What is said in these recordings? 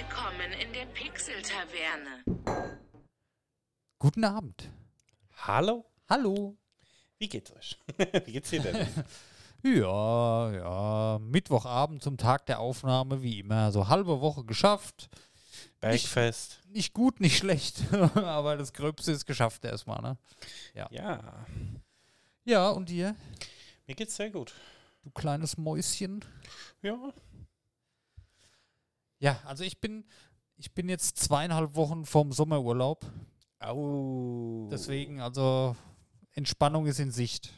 Willkommen in der Pixel-Taverne. Guten Abend. Hallo? Hallo. Wie geht's euch? Wie geht's dir denn? Ja, ja. Mittwochabend zum Tag der Aufnahme, wie immer. So halbe Woche geschafft. Bergfest. Nicht gut, nicht schlecht. Aber das Gröbste ist geschafft erstmal, ne? Ja, Ja, und dir? mir geht's sehr gut. Du kleines Mäuschen. Ja. Ja, also ich bin, ich bin jetzt zweieinhalb Wochen vorm Sommerurlaub. Au. Deswegen, also Entspannung ist in Sicht.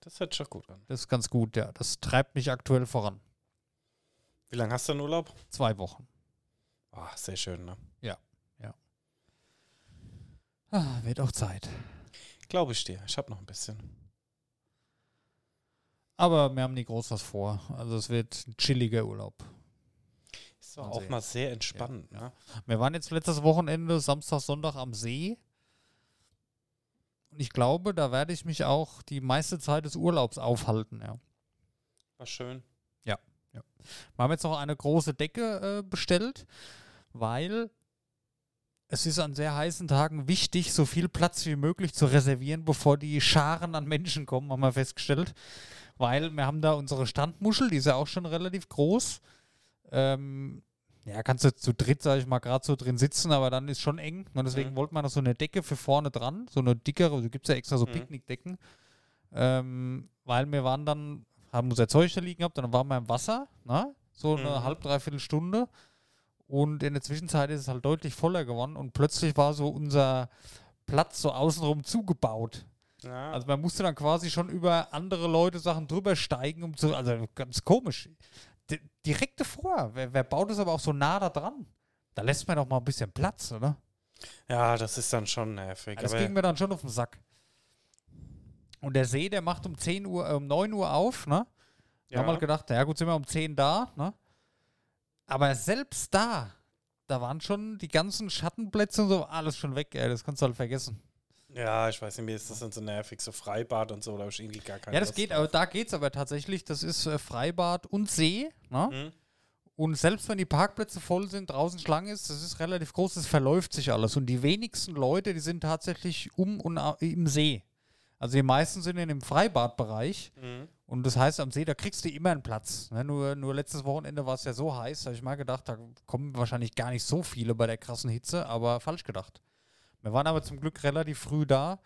Das hört schon gut an. Das ist ganz gut, ja. Das treibt mich aktuell voran. Wie lange hast du einen Urlaub? Zwei Wochen. Ah, sehr schön, ne? Ah, wird auch Zeit. Glaube ich dir. Ich habe noch ein bisschen. Aber wir haben nie groß was vor. Also es wird ein chilliger Urlaub. Doch Mal auch sehen. mal sehr entspannend, Ja, ne? Wir waren jetzt letztes Wochenende, Samstag, Sonntag am See. Und ich glaube, da werde ich mich auch die meiste Zeit des Urlaubs aufhalten. Ja. War schön. Wir haben jetzt noch eine große Decke äh, bestellt, weil es ist an sehr heißen Tagen wichtig, so viel Platz wie möglich zu reservieren, bevor die Scharen an Menschen kommen, haben wir festgestellt. Weil wir haben da unsere Standmuschel, die ist ja auch schon relativ groß. Ähm, ja, kannst du zu dritt, sag ich mal, gerade so drin sitzen, aber dann ist schon eng. Und deswegen Mhm. wollten wir noch so eine Decke für vorne dran, so eine dickere, also gibt es ja extra so Mhm. Picknickdecken. Ähm, weil wir waren dann, haben unser Zeug da liegen gehabt, dann waren wir im Wasser, ne? so eine Mhm. halb, dreiviertel Stunde. Und in der Zwischenzeit ist es halt deutlich voller geworden und plötzlich war so unser Platz so außenrum zugebaut. Ja. Also man musste dann quasi schon über andere Leute Sachen drüber steigen, um zu, also ganz komisch. Direkt davor. Wer, wer baut es aber auch so nah da dran? Da lässt man doch mal ein bisschen Platz, oder? ja, das ist dann schon nervig. Das aber ging mir dann schon auf den Sack. Und der See, der macht um 10 Uhr, äh, um 9 Uhr auf, ne? Da haben wir ja, halt gedacht, ja gut, sind wir um 10 da, ne? Aber selbst da, da waren schon die ganzen Schattenplätze und so, alles schon weg, ey, das kannst du halt vergessen. Ja, ich weiß nicht, mir ist das dann so nervig. So Freibad und so, da habe ich irgendwie gar keine Ja, das Lust geht, drauf. aber da geht's aber tatsächlich, das ist äh, Freibad und See, ne? Mhm. Und selbst wenn die Parkplätze voll sind, draußen Schlange ist, das ist relativ groß, es verläuft sich alles. Und die wenigsten Leute, die sind tatsächlich um und im See. Also die meisten sind in dem Freibadbereich. Mhm. Und das heißt, am See, da kriegst du immer einen Platz. Ne? Nur, nur letztes Wochenende war es ja so heiß, da habe ich mal gedacht, da kommen wahrscheinlich gar nicht so viele bei der krassen Hitze, aber falsch gedacht. Wir waren aber zum Glück relativ früh da.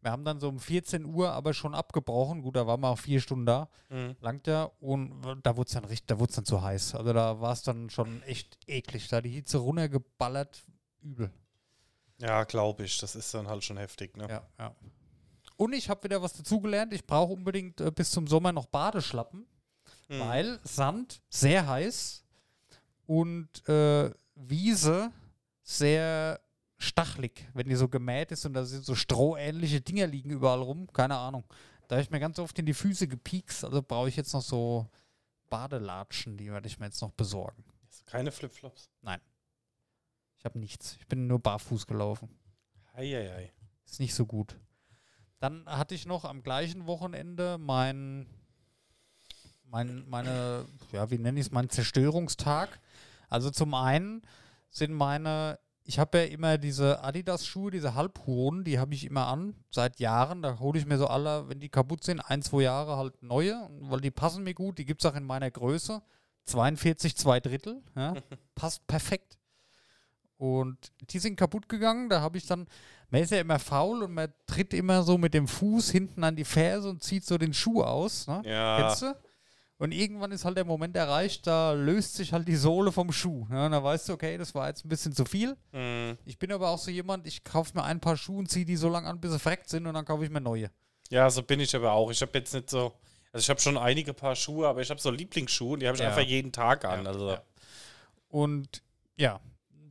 Wir haben dann so um 14 Uhr aber schon abgebrochen. Gut, da waren wir auch vier Stunden da. Mhm. Langt ja. Und da wurde es dann richtig, da wurde dann zu heiß. Also da war es dann schon echt eklig. Da die Hitze runtergeballert, übel. Ja, glaube ich. Das ist dann halt schon heftig, ne? Ja, ja. Und ich habe wieder was dazugelernt. Ich brauche unbedingt äh, bis zum Sommer noch Badeschlappen, Mhm. weil Sand sehr heiß und äh, Wiese sehr stachlig, wenn die so gemäht ist und da sind so strohähnliche Dinger liegen überall rum. Keine Ahnung. Da habe ich mir ganz oft in die Füße gepiekst. Also brauche ich jetzt noch so Badelatschen, die werde ich mir jetzt noch besorgen. Keine Flipflops. Ich habe nichts. Ich bin nur barfuß gelaufen. Eieiei. Ist nicht so gut. Dann hatte ich noch am gleichen Wochenende mein, mein meine, ja, wie nenne ich es, mein Zerstörungstag. Also zum einen sind meine, ich habe ja immer diese Adidas-Schuhe, diese Halbhohen, die habe ich immer an, seit Jahren. Da hole ich mir so alle, wenn die kaputt sind, ein, zwei Jahre halt neue, weil die passen mir gut. Die gibt es auch in meiner Größe. 42, zwei Drittel. Ja, passt perfekt. Und die sind kaputt gegangen. Da habe ich dann, man ist ja immer faul und man tritt immer so mit dem Fuß hinten an die Ferse und zieht so den Schuh aus. Ne? Ja. Kennst du? Und irgendwann ist halt der Moment erreicht, da löst sich halt die Sohle vom Schuh. Ja, und da weißt du, okay, das war jetzt ein bisschen zu viel. Mhm. Ich bin aber auch so jemand, ich kaufe mir ein paar Schuhe und ziehe die so lange an, bis sie freckt sind und dann kaufe ich mir neue. Ja, so bin ich aber auch. Ich habe jetzt nicht so. Also ich habe schon einige Paar Schuhe, aber ich habe so Lieblingsschuhe und die habe ich Ja. einfach jeden Tag an. Ja, also. Und ja,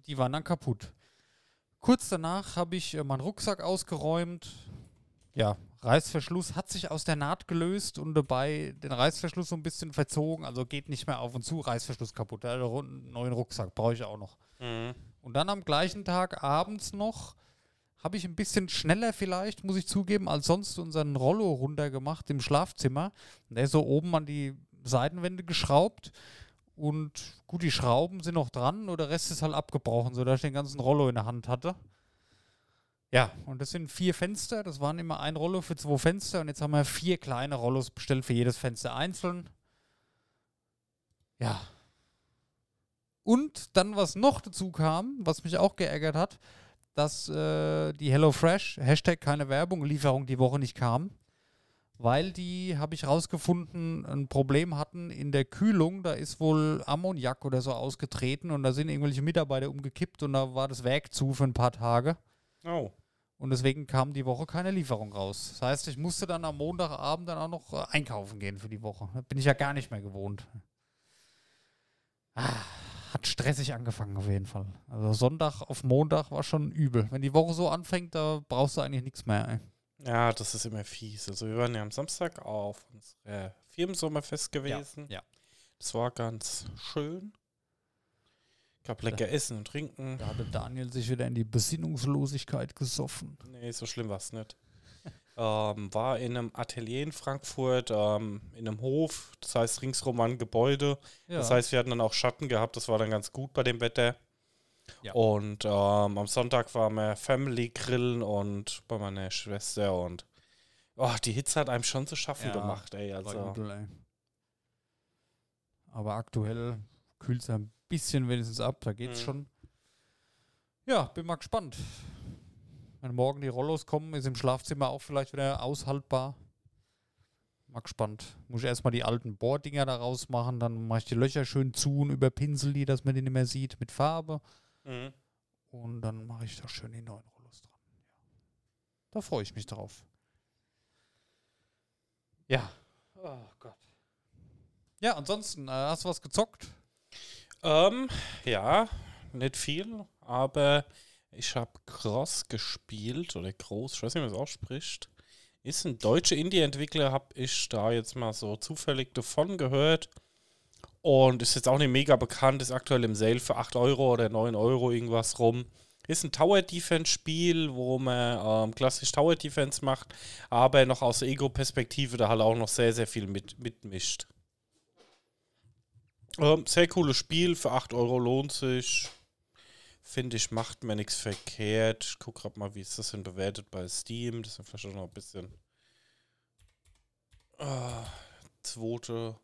die waren dann kaputt. Kurz danach habe ich äh, meinen Rucksack ausgeräumt. Ja, Reißverschluss hat sich aus der Naht gelöst und dabei den Reißverschluss so ein bisschen verzogen. Also geht nicht mehr auf und zu, Reißverschluss kaputt. Also einen neuen Rucksack brauche ich auch noch. Mhm. Und dann am gleichen Tag abends noch habe ich ein bisschen schneller vielleicht, muss ich zugeben, als sonst unseren Rollo runtergemacht im Schlafzimmer. Und der ist so oben an die Seitenwände geschraubt. Und gut, die Schrauben sind noch dran, nur der Rest ist halt abgebrochen, sodass ich den ganzen Rollo in der Hand hatte. Ja, und das sind vier Fenster. Das waren immer ein Rollo für zwei Fenster. Und jetzt haben wir vier kleine Rollos bestellt für jedes Fenster einzeln. Ja. Und dann, was noch dazu kam, was mich auch geärgert hat, dass äh, die HelloFresh, Hashtag keine Werbung, Lieferung die Woche nicht kam. Weil die, habe ich rausgefunden, ein Problem hatten in der Kühlung. Da ist wohl Ammoniak oder so ausgetreten und da sind irgendwelche Mitarbeiter umgekippt und da war das Werk zu für ein paar Tage. Oh. Und deswegen kam die Woche keine Lieferung raus. Das heißt, ich musste dann am Montagabend dann auch noch äh, einkaufen gehen für die Woche. Das bin ich ja gar nicht mehr gewohnt. Ah, hat stressig angefangen auf jeden Fall. Also Sonntag auf Montag war schon übel. Wenn die Woche so anfängt, da brauchst du eigentlich nichts mehr. Ey. Ja, das ist immer fies. Also wir waren ja am Samstag auf unserer Firmensommerfest gewesen. ja. Das war ganz schön. Gab lecker Essen und Trinken. Da hatte Daniel sich wieder in die Besinnungslosigkeit gesoffen. Nee, so schlimm war es nicht. ähm, war in einem Atelier in Frankfurt, ähm, in einem Hof, das heißt ringsrum ein Gebäude. Ja. Das heißt, wir hatten dann auch Schatten gehabt, das war dann ganz gut bei dem Wetter. Ja. Und ähm, am Sonntag waren wir Family grillen und bei meiner Schwester und oh, die Hitze hat einem schon zu schaffen Ja, gemacht, ey. Also, übel, ey. Aber aktuell kühlt es ein bisschen wenigstens ab, da geht's Mhm. schon. Ja, bin mal gespannt. Wenn morgen die Rollos kommen, ist im Schlafzimmer auch vielleicht wieder aushaltbar. Mal gespannt. Muss ich erstmal die alten Bohrdinger da rausmachen, dann mache ich die Löcher schön zu und überpinsel die, dass man die nicht mehr sieht, mit Farbe. mhm. Und dann mache ich da schön die neuen Rollos dran. Ja. Da freue ich mich drauf. Ja. Oh Gott. Ja, ansonsten, äh, hast du was gezockt? Ähm, ja, nicht viel, aber ich habe Cross gespielt oder Groß, ich weiß nicht, wie man es ausspricht. Ist ein deutscher Indie-Entwickler, habe ich da jetzt mal so zufällig davon gehört. Und ist jetzt auch nicht mega bekannt, ist aktuell im Sale für 8 Euro oder 9 Euro irgendwas rum. Ist ein Tower-Defense-Spiel, wo man ähm, klassisch Tower-Defense macht, aber noch aus der Ego-Perspektive da halt auch noch sehr, sehr viel mit, mitmischt. Ähm, sehr cooles Spiel, für 8 Euro lohnt sich. Finde ich, macht mir nichts verkehrt. Ich gucke gerade mal, wie ist das denn bewertet bei Steam. Das ist vielleicht auch noch ein bisschen. Ah, zweite.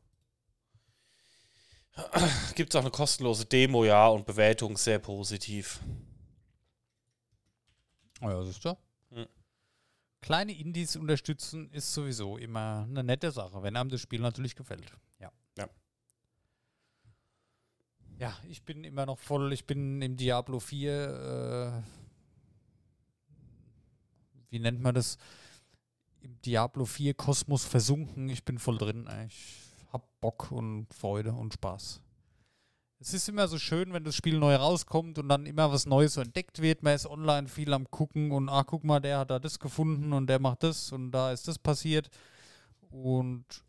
Gibt es auch eine kostenlose Demo, ja, und Bewertung sehr positiv. Oh ja, siehst du? Hm. Kleine Indies unterstützen ist sowieso immer eine nette Sache, wenn einem das Spiel natürlich gefällt. Ja. Ja. Ich bin immer noch voll, ich bin im Diablo 4, äh, wie nennt man das? Im Diablo 4 Kosmos versunken. Ich bin voll drin. Ich hab Bock und Freude und Spaß. Es ist immer so schön, wenn das Spiel neu rauskommt und dann immer was Neues so entdeckt wird. Man ist online viel am Gucken und ah, guck mal, der hat da das gefunden und der macht das und da ist das passiert. Und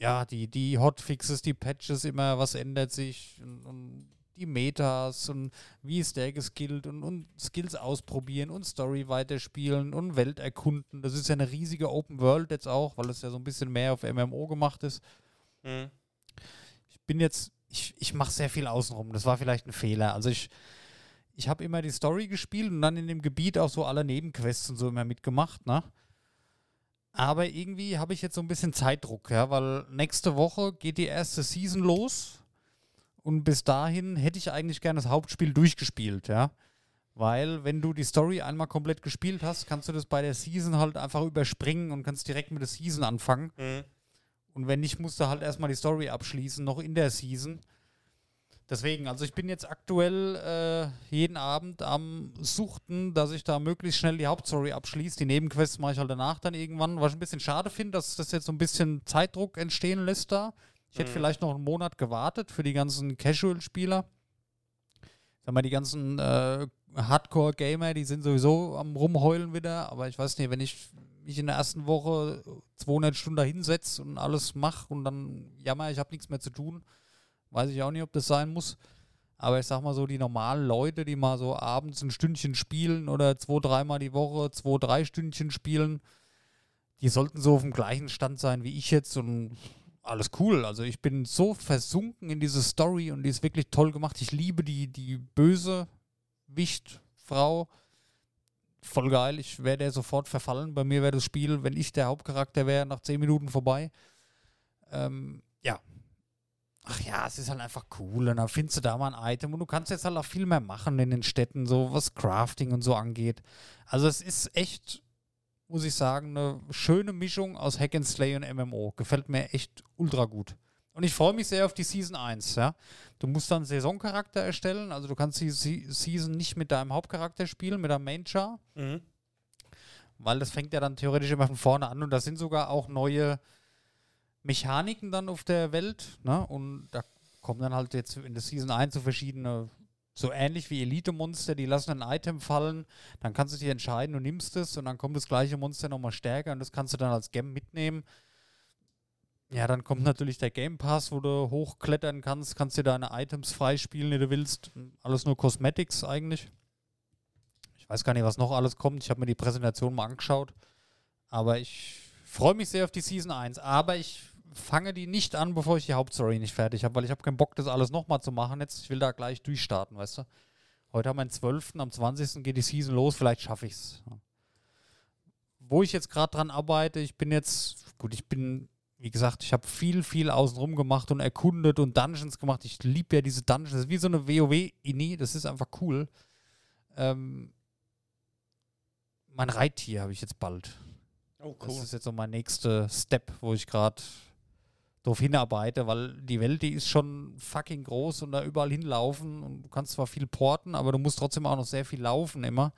ja, die, die Hotfixes, die Patches, immer was ändert sich und, und die Metas und wie ist der geskillt und, und Skills ausprobieren und Story weiterspielen und Welt erkunden. Das ist ja eine riesige Open World jetzt auch, weil es ja so ein bisschen mehr auf MMO gemacht ist Mhm. ich bin jetzt, ich, ich mache sehr viel außenrum. Das war vielleicht ein Fehler. Also ich, ich habe immer die Story gespielt und dann in dem Gebiet auch so alle Nebenquests und so immer mitgemacht, ne? Aber irgendwie habe ich jetzt so ein bisschen Zeitdruck, ja, weil nächste Woche geht die erste Season los und bis dahin hätte ich eigentlich gerne das Hauptspiel durchgespielt, ja. Weil, wenn du die Story einmal komplett gespielt hast, kannst du das bei der Season halt einfach überspringen und kannst direkt mit der Season anfangen. Mhm. Und wenn nicht, musst du halt erstmal die Story abschließen, noch in der Season. Deswegen, also ich bin jetzt aktuell äh, jeden Abend am Suchten, dass ich da möglichst schnell die Hauptstory abschließe. Die Nebenquests mache ich halt danach dann irgendwann. Was ich ein bisschen schade finde, dass das jetzt so ein bisschen Zeitdruck entstehen lässt da. Ich hätte Mhm. vielleicht noch einen Monat gewartet für die ganzen Casual-Spieler. Sag mal, die ganzen äh, Hardcore-Gamer, die sind sowieso am Rumheulen wieder. Aber ich weiß nicht, wenn ich mich in der ersten Woche 200 Stunden da hinsetze und alles mache und dann jammer, ich habe nichts mehr zu tun, weiß ich auch nicht, ob das sein muss. Aber ich sag mal so, die normalen Leute, die mal so abends ein Stündchen spielen oder zwei, dreimal die Woche, zwei, drei Stündchen spielen, die sollten so auf dem gleichen Stand sein wie ich jetzt und alles cool. Also ich bin so versunken in diese Story und die ist wirklich toll gemacht. Ich liebe die, die böse Wichtfrau. Voll geil. Ich wäre der sofort verfallen. Bei mir wäre das Spiel, wenn ich der Hauptcharakter wäre, nach 10 Minuten vorbei. Ähm. Ach ja, es ist halt einfach cool. Und dann findest du da mal ein Item und du kannst jetzt halt auch viel mehr machen in den Städten, so was Crafting und so angeht. Also es ist echt muss ich sagen, eine schöne Mischung aus Hack and Slay und MMO. Gefällt mir echt ultra gut. Und ich freue mich sehr auf die Season 1. Ja? Du musst dann Saisoncharakter erstellen, also du kannst die Season nicht mit deinem Hauptcharakter spielen, mit deinem Main Char. Mhm. Weil das fängt ja dann theoretisch immer von vorne an und da sind sogar auch neue Mechaniken dann auf der Welt. Ne? Und da kommen dann halt jetzt in der Season 1 so verschiedene so ähnlich wie Elite-Monster, die lassen ein Item fallen, dann kannst du dich entscheiden, du nimmst es und dann kommt das gleiche Monster nochmal stärker und das kannst du dann als Gem mitnehmen. Ja, dann kommt natürlich der Game Pass, wo du hochklettern kannst, kannst dir deine Items freispielen, die du willst. Alles nur Cosmetics eigentlich. Ich weiß gar nicht, was noch alles kommt. Ich habe mir die Präsentation mal angeschaut. Aber ich freue mich sehr auf die Season 1. Aber ich fange die nicht an, bevor ich die Hauptstory nicht fertig habe, weil ich habe keinen Bock, das alles nochmal zu machen. Jetzt, ich will da gleich durchstarten, weißt du. Heute haben wir den 12., am 20. geht die Season los, vielleicht schaffe ich es. Wo ich jetzt gerade dran arbeite, ich bin jetzt, gut, ich bin, wie gesagt, ich habe viel, viel außenrum gemacht und erkundet und Dungeons gemacht. Ich liebe ja diese Dungeons. Das ist wie so eine WoW-Ini, das ist einfach cool. Ähm, mein Reittier habe ich jetzt bald. Oh, cool. Das ist jetzt so mein nächster Step, wo ich gerade darauf hinarbeite, weil die Welt, die ist schon fucking groß und da überall hinlaufen und du kannst zwar viel porten, aber du musst trotzdem auch noch sehr viel laufen immer.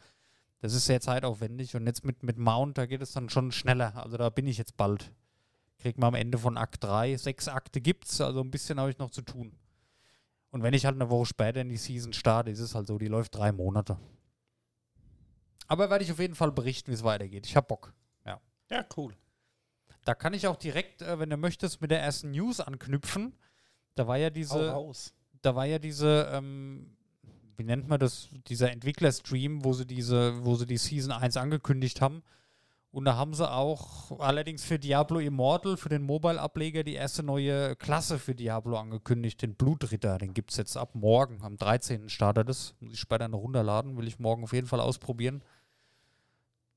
Das ist sehr zeitaufwendig und jetzt mit, mit Mount, da geht es dann schon schneller. Also da bin ich jetzt bald. Kriegt man am Ende von Akt 3. Sechs Akte gibt's, also ein bisschen habe ich noch zu tun. Und wenn ich halt eine Woche später in die Season starte, ist es halt so, die läuft drei Monate. Aber werde ich auf jeden Fall berichten, wie es weitergeht. Ich habe Bock. Ja. Ja, cool. Da kann ich auch direkt, äh, wenn du möchtest, mit der ersten News anknüpfen. Da war ja diese. Da war ja diese, ähm, wie nennt man das, dieser Entwickler-Stream, wo sie diese, wo sie die Season 1 angekündigt haben. Und da haben sie auch allerdings für Diablo Immortal, für den Mobile-Ableger, die erste neue Klasse für Diablo angekündigt, den Blutritter. Den gibt es jetzt ab morgen, am 13. startet es. Muss ich später noch runterladen, will ich morgen auf jeden Fall ausprobieren.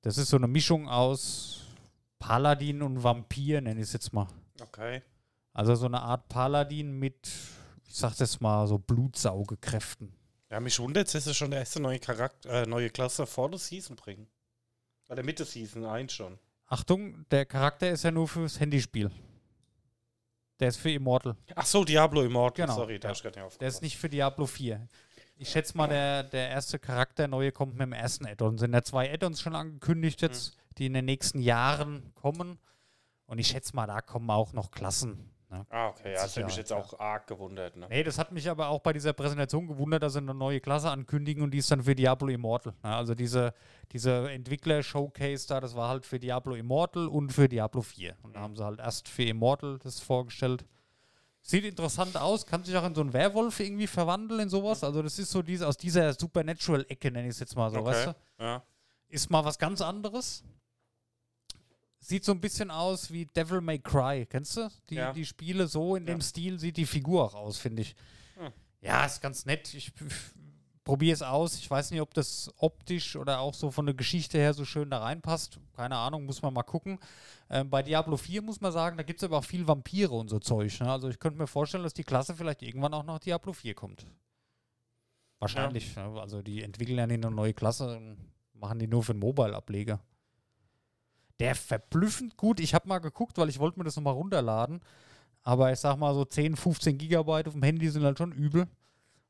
Das ist so eine Mischung aus Paladin und Vampir, nenne ich es jetzt mal. Okay. Also so eine Art Paladin mit, ich sag das mal, so Blutsaugekräften. Ja, mich wundert, dass sie schon der erste neue Charakter, äh, neue Klasse vor der Season bringen. Bei der Mitte Season 1 schon. Achtung, der Charakter ist ja nur fürs Handyspiel. Der ist für Immortal. Ach so, Diablo Immortal. Genau. Sorry, da ja. ist gerade nicht Der ist nicht für Diablo 4. Ich schätze mal, der, der erste Charakter neue kommt mit dem ersten Add-on. Sind ja zwei Add-ons schon angekündigt jetzt. Mhm die in den nächsten Jahren kommen. Und ich schätze mal, da kommen auch noch Klassen. Ne? Ah, okay, ja, das hat mich jetzt auch arg gewundert. Ne? Nee, das hat mich aber auch bei dieser Präsentation gewundert, dass sie eine neue Klasse ankündigen und die ist dann für Diablo Immortal. Ne? Also diese, diese Entwickler-Showcase da, das war halt für Diablo Immortal und für Diablo 4. Und da haben sie halt erst für Immortal das vorgestellt. Sieht interessant aus, kann sich auch in so einen Werwolf irgendwie verwandeln in sowas. Also das ist so diese, aus dieser Supernatural-Ecke, nenne ich es jetzt mal so, okay. weißt du? Ja. Ist mal was ganz anderes. Sieht so ein bisschen aus wie Devil May Cry. Kennst du? Die, ja. die Spiele so in ja. dem Stil sieht die Figur auch aus, finde ich. Hm. Ja, ist ganz nett. Ich, ich probiere es aus. Ich weiß nicht, ob das optisch oder auch so von der Geschichte her so schön da reinpasst. Keine Ahnung, muss man mal gucken. Ähm, bei Diablo 4 muss man sagen, da gibt es aber auch viel Vampire und so Zeug. Ne? Also ich könnte mir vorstellen, dass die Klasse vielleicht irgendwann auch nach Diablo 4 kommt. Wahrscheinlich. Ja. Ne? Also die entwickeln ja nicht eine neue Klasse, machen die nur für den Mobile-Ableger der verblüffend gut. Ich habe mal geguckt, weil ich wollte mir das nochmal runterladen. Aber ich sag mal so 10, 15 Gigabyte auf dem Handy sind halt schon übel.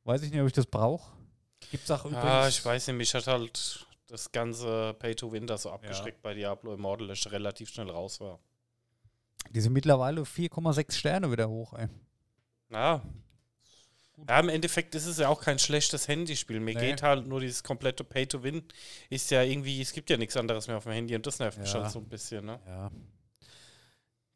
Weiß ich nicht, ob ich das brauche. Gibt's auch übrigens. Ja, ich weiß nicht, mich hat halt das ganze Pay-to-Win da so abgeschreckt ja. bei Diablo Immortal, dass ich relativ schnell raus war. Die sind mittlerweile 4,6 Sterne wieder hoch, ey. Ja, ja, im Endeffekt ist es ja auch kein schlechtes Handyspiel. Mir nee. geht halt nur dieses komplette Pay-to-Win. Ist ja irgendwie, es gibt ja nichts anderes mehr auf dem Handy und das nervt mich ja. schon so ein bisschen, ne? Ja.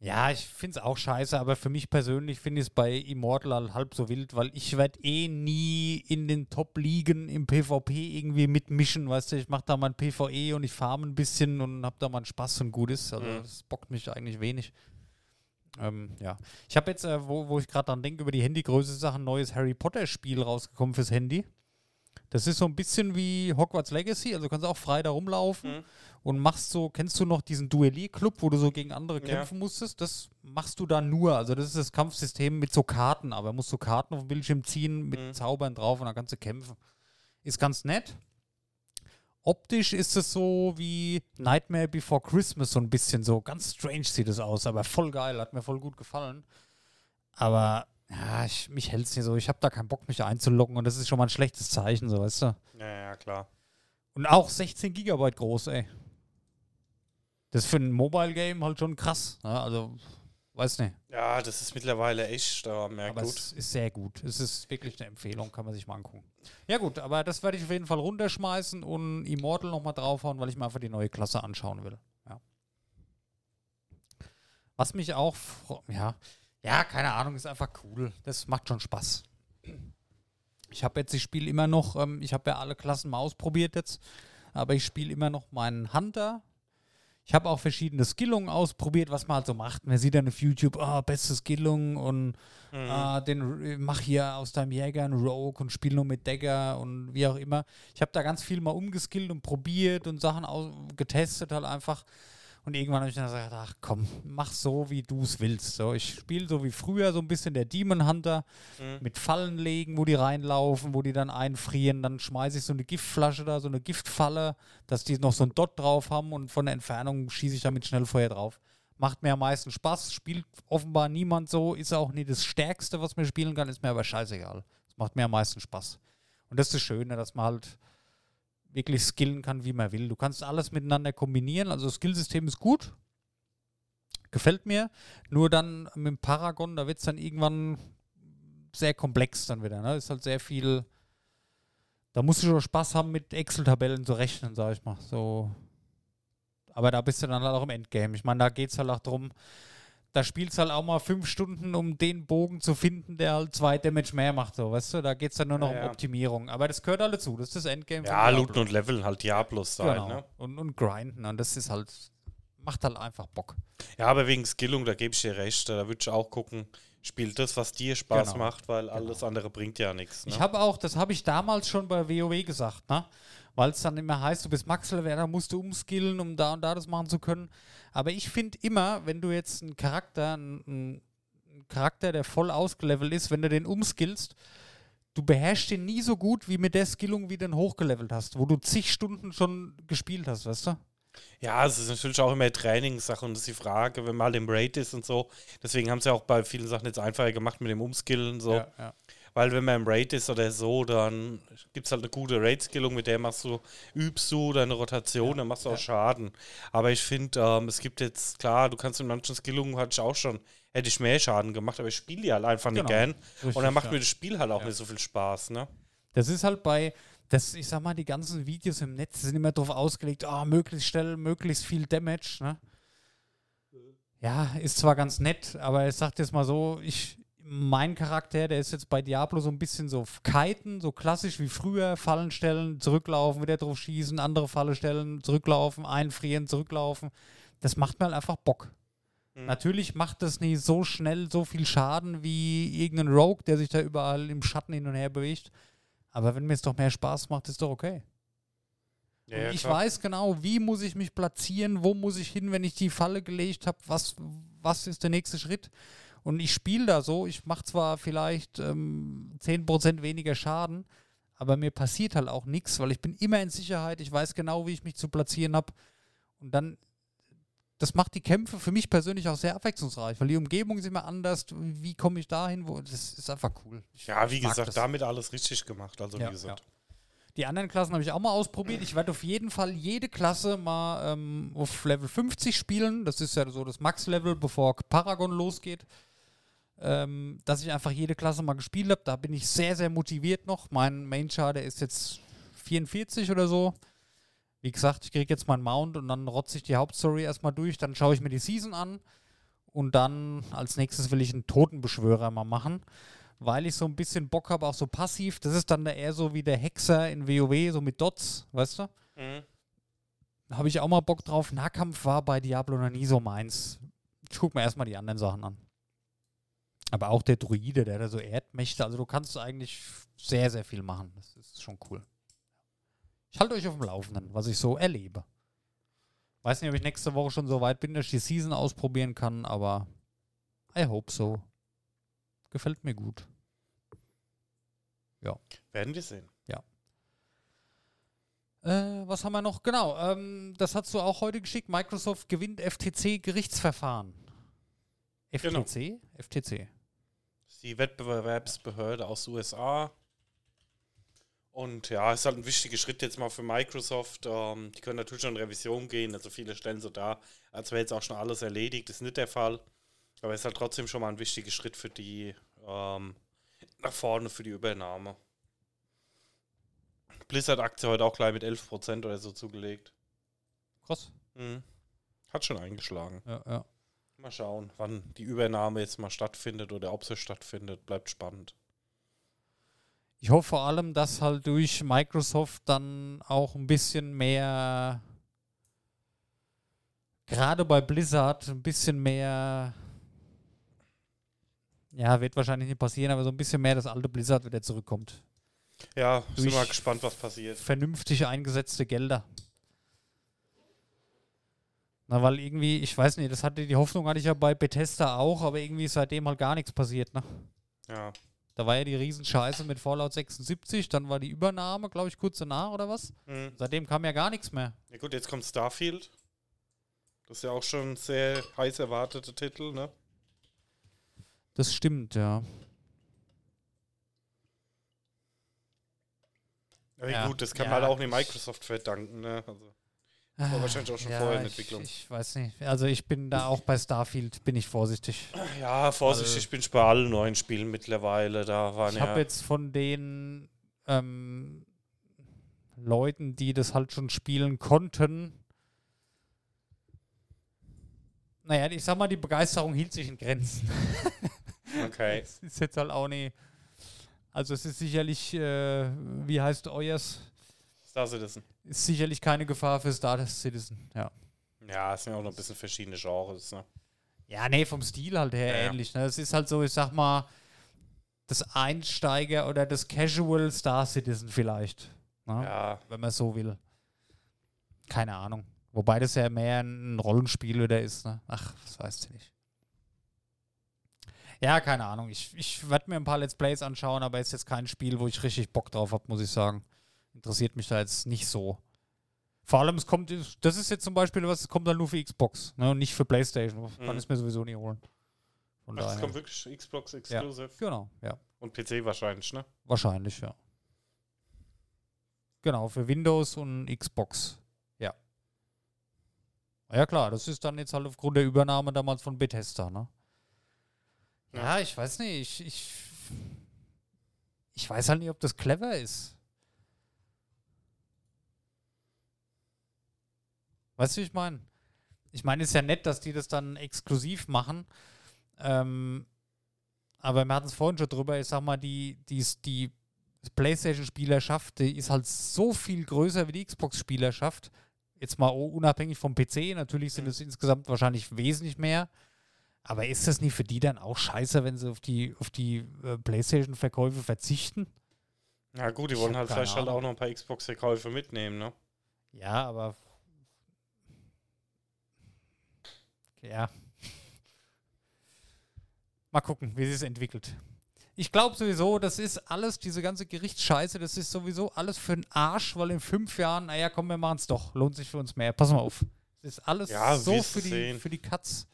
Ja, ich finde es auch scheiße, aber für mich persönlich finde ich es bei Immortal halb so wild, weil ich werde eh nie in den Top-Ligen im PvP irgendwie mitmischen, weißt du, ich mache da mein PvE und ich farme ein bisschen und habe da mal Spaß und gut ist, also mhm. das bockt mich eigentlich wenig. Ähm, ja. Ich habe jetzt, äh, wo, wo ich gerade dran denke, über die Handygröße Sachen, neues Harry Potter-Spiel rausgekommen fürs Handy. Das ist so ein bisschen wie Hogwarts Legacy, also du kannst auch frei da rumlaufen Mhm. und machst so, kennst du noch diesen Duellier-Club, wo du so gegen andere Ja. kämpfen musstest? Das machst du da nur. Also das ist das Kampfsystem mit so Karten, aber musst du Karten auf dem Bildschirm ziehen mit Mhm. Zaubern drauf und dann kannst du kämpfen. Ist ganz nett. Optisch ist es so wie Nightmare Before Christmas, so ein bisschen so. Ganz strange sieht es aus, aber voll geil, hat mir voll gut gefallen. Aber ja, ich, mich hält es nicht so. Ich habe da keinen Bock, mich einzuloggen und das ist schon mal ein schlechtes Zeichen, so weißt du. Ja, ja, klar. Und auch 16 Gigabyte groß, ey. Das ist für ein Mobile-Game halt schon krass. Ja, also, weiß nicht. Ja, das ist mittlerweile echt äh, Aber gut. es ist sehr gut. Es ist wirklich eine Empfehlung, kann man sich mal angucken. Ja gut, aber das werde ich auf jeden Fall runterschmeißen und Immortal nochmal draufhauen, weil ich mir einfach die neue Klasse anschauen will. Ja. Was mich auch, ja, ja, keine Ahnung, ist einfach cool. Das macht schon Spaß. Ich habe jetzt, ich spiele immer noch, ähm, ich habe ja alle Klassen mal ausprobiert jetzt, aber ich spiele immer noch meinen Hunter. Ich habe auch verschiedene Skillungen ausprobiert, was man halt so macht. Man sieht dann auf YouTube, ah, beste Skillung und Mhm. ah, den äh, mach hier aus deinem Jäger einen Rogue und spiel nur mit Dagger und wie auch immer. Ich habe da ganz viel mal umgeskillt und probiert und Sachen getestet halt einfach. Und irgendwann habe ich dann gesagt, ach komm, mach so, wie du es willst. So, ich spiele so wie früher so ein bisschen der Demon Hunter Mhm. mit Fallen legen, wo die reinlaufen, wo die dann einfrieren. Dann schmeiße ich so eine Giftflasche da, so eine Giftfalle, dass die noch so ein Dot drauf haben und von der Entfernung schieße ich damit Schnellfeuer drauf. Macht mir am meisten Spaß, spielt offenbar niemand so, ist auch nie das Stärkste, was man spielen kann, ist mir aber scheißegal. Es macht mir am meisten Spaß. Und das ist das Schöne, dass man halt wirklich skillen kann, wie man will. Du kannst alles miteinander kombinieren, also das Skillsystem ist gut. Gefällt mir. Nur dann mit dem Paragon, da wird es dann irgendwann sehr komplex dann wieder. Ne? Ist halt sehr viel. Da musst du schon Spaß haben, mit Excel-Tabellen zu rechnen, sag ich mal. So. Aber da bist du dann halt auch im Endgame. Ich meine, da geht es halt auch drum, da spielst halt auch mal fünf Stunden, um den Bogen zu finden, der halt zwei Damage mehr macht. So, weißt du, da geht es dann nur noch Ja, ja. um Optimierung. Aber das gehört alle zu. Das ist das Endgame. Ja, looten und leveln halt Diablos sein, Genau. ne? Und, und grinden. Und das ist halt, macht halt einfach Bock. Ja, aber wegen Skillung, da gebe ich dir recht. Da würde ich auch gucken, spielt das, was dir Spaß Genau. macht, weil alles andere bringt ja nichts. Ne? Ich habe auch, das habe ich damals schon bei WoW gesagt, ne? Weil es dann immer heißt, du bist da musst du umskillen, um da und da das machen zu können. Aber ich finde immer, wenn du jetzt einen Charakter, einen, einen Charakter, der voll ausgelevelt ist, wenn du den umskillst, du beherrschst den nie so gut wie mit der Skillung, wie du den hochgelevelt hast, wo du zig Stunden schon gespielt hast, weißt du? Ja, es ist natürlich auch immer Trainingssache und das ist die Frage, wenn halt im Raid ist und so. Deswegen haben sie auch bei vielen Sachen jetzt einfacher gemacht mit dem Umskillen so. Ja, ja. Weil wenn man im Raid ist oder so, dann gibt es halt eine gute Raid-Skillung, mit der machst du, übst du deine Rotation, dann machst du auch Schaden. Aber ich finde, ähm, es gibt jetzt, klar, du kannst in manchen Skillungen hatte ich auch schon, hätte ich mehr Schaden gemacht, aber ich spiele die halt einfach nicht Genau. gern. Richtig, und dann macht ja. mir das Spiel halt auch Ja. nicht so viel Spaß, ne? Das ist halt bei, das, ich sag mal, die ganzen Videos im Netz sind immer darauf ausgelegt, ah, möglichst schnell, möglichst viel Damage, ne? Ja, ist zwar ganz nett, aber ich sag jetzt mal so, ich, mein Charakter, der ist jetzt bei Diablo so ein bisschen so kiten, so klassisch wie früher, Fallen stellen, zurücklaufen, wieder drauf schießen, andere Falle stellen, zurücklaufen, einfrieren, zurücklaufen. Das macht mir halt einfach Bock. Mhm. Natürlich macht das nicht so schnell so viel Schaden wie irgendein Rogue, der sich da überall im Schatten hin und her bewegt. Aber wenn mir es doch mehr Spaß macht, ist doch okay. Ja, ich klar. weiß genau, wie muss ich mich platzieren, wo muss ich hin, wenn ich die Falle gelegt habe, was, was ist der nächste Schritt. Und ich spiele da so, ich mache zwar vielleicht ähm, 10% weniger Schaden, aber mir passiert halt auch nichts, weil ich bin immer in Sicherheit, ich weiß genau, wie ich mich zu platzieren habe. Und dann, das macht die Kämpfe für mich persönlich auch sehr abwechslungsreich, weil die Umgebung ist immer anders. Wie komme ich dahin? Wo, das ist einfach cool. Ich Ja, wie gesagt, das. damit alles richtig gemacht. Also, Ja, wie gesagt. Die anderen Klassen habe ich auch mal ausprobiert. Ich werde auf jeden Fall jede Klasse mal ähm, auf Level 50 spielen. Das ist ja so das Max-Level, bevor Paragon losgeht. Ähm, dass ich einfach jede Klasse mal gespielt habe. Da bin ich sehr, sehr motiviert noch. Mein Main-Char, der ist jetzt 44 oder so. Wie gesagt, ich kriege jetzt meinen Mount und dann rotze ich die Hauptstory erstmal durch. Dann schaue ich mir die Season an. Und dann als nächstes will ich einen Totenbeschwörer mal machen weil ich so ein bisschen Bock habe, auch so passiv. Das ist dann eher so wie der Hexer in WoW, so mit Dots, weißt du? Mhm. Da habe ich auch mal Bock drauf. Nahkampf war bei Diablo noch nie so meins. Ich gucke mir erstmal die anderen Sachen an. Aber auch der Druide, der da so Erdmächte, also du kannst eigentlich sehr, sehr viel machen. Das ist schon cool. Ich halte euch auf dem Laufenden, was ich so erlebe. Weiß nicht, ob ich nächste Woche schon so weit bin, dass ich die Season ausprobieren kann, aber I hope so. Gefällt mir gut. Werden wir sehen. Äh, was haben wir noch? Genau, ähm, das hast du auch heute geschickt. Microsoft gewinnt FTC-Gerichtsverfahren. Genau. FTC? Die Wettbewerbsbehörde aus USA. Und ja, ist halt ein wichtiger Schritt jetzt mal für Microsoft. Ähm, die können natürlich schon in Revision gehen. Also viele stellen so da, als wäre jetzt auch schon alles erledigt. Das ist nicht der Fall. Aber ist halt trotzdem schon mal ein wichtiger Schritt für die ähm, nach vorne für die Übernahme. Blizzard-Aktie heute auch gleich mit 11% oder so zugelegt. Krass. Mhm. Hat schon eingeschlagen. Ja, ja. Mal schauen, wann die Übernahme jetzt mal stattfindet oder ob sie stattfindet. Bleibt spannend. Ich hoffe vor allem, dass halt durch Microsoft dann auch ein bisschen mehr, gerade bei Blizzard, ein bisschen mehr, ja, wird wahrscheinlich nicht passieren, aber so ein bisschen mehr das alte Blizzard wieder zurückkommt. Ja, sind Durch- mal gespannt, was passiert. Vernünftig eingesetzte Gelder. Na, weil irgendwie, ich weiß nicht, das hatte die Hoffnung hatte ich ja bei Bethesda auch, aber irgendwie ist seitdem halt gar nichts passiert, ne? Ja, Da war ja die Riesenscheiße mit Fallout 76, dann war die Übernahme, glaube ich, kurz danach oder was? mhm. Seitdem kam ja gar nichts mehr. ja gut, jetzt kommt Starfield. Das ist ja auch schon ein sehr heiß erwarteter Titel, ne? Das stimmt, ja. Aber Ja. gut, das kann Ja. man halt auch nicht Microsoft verdanken, ne? Also, war wahrscheinlich auch schon vorher in ich, Entwicklung. Ich weiß nicht. Also ich bin da auch bei Starfield, bin ich vorsichtig. ja, vorsichtig, Also- ich bin bei allen neuen Spielen mittlerweile. Da waren Ich ja. habe jetzt von den ähm, Leuten, die das halt schon spielen konnten, naja, ich sag mal, die Begeisterung hielt sich in Grenzen. Okay. Es ist jetzt halt auch nicht. Also es ist sicherlich, äh, wie heißt euers? Star Citizen. Ist sicherlich keine Gefahr für Star Citizen, ja. Ja, es sind ja auch noch ein bisschen verschiedene Genres, ne? Ja, nee, vom Stil halt her Ja, ähnlich. Ne? Es ist halt so, ich sag mal, das Einsteiger oder das Casual Star Citizen vielleicht. Ne? Ja, Wenn man so will. Keine Ahnung. Wobei das ja mehr ein Rollenspiel wieder ist. Ne? Ach, das weißt du nicht. Ja, keine Ahnung. Ich, ich werde mir ein paar Let's Plays anschauen, aber ist jetzt kein Spiel, wo ich richtig Bock drauf habe, muss ich sagen. Interessiert mich da jetzt nicht so. Vor allem, es kommt, das ist jetzt zum Beispiel was, es kommt dann nur für Xbox ne, und nicht für Playstation. Kann Mhm. ich mir sowieso nicht holen. Von Ach, das daher. kommt wirklich Xbox Exclusive. Genau, ja. Und PC wahrscheinlich, ne? Wahrscheinlich, ja. Genau, für Windows und Xbox. Ja. Ja, klar, das ist dann jetzt halt aufgrund der Übernahme damals von Bethesda, ne? Ja, Ja. ich weiß nicht. Ich, ich, ich weiß halt nicht, ob das clever ist. Weißt du, wie ich meine? Ich meine, ist ja nett, dass die das dann exklusiv machen. Ähm, aber wir hatten es vorhin schon drüber, ich sag mal, die, die, die PlayStation-Spielerschaft, die ist halt so viel größer wie die Xbox-Spielerschaft. Jetzt mal unabhängig vom PC, natürlich sind Mhm. es insgesamt wahrscheinlich wesentlich mehr. Aber ist das nicht für die dann auch scheiße, wenn sie auf die, auf die äh, PlayStation-Verkäufe verzichten? Ja, gut, die Ich wollen halt vielleicht halt Ahnung. auch noch ein paar Xbox-Verkäufe mitnehmen, ne? Ja, aber. Ja. Mal gucken, wie sich es entwickelt. Ich glaube sowieso, das ist alles, diese ganze Gerichtsscheiße, das ist sowieso alles für den Arsch, weil in fünf Jahren, naja, komm, wir machen es doch. Lohnt sich für uns mehr. Pass mal auf. Das ist alles Ja, so für die, sehen. für die Katz.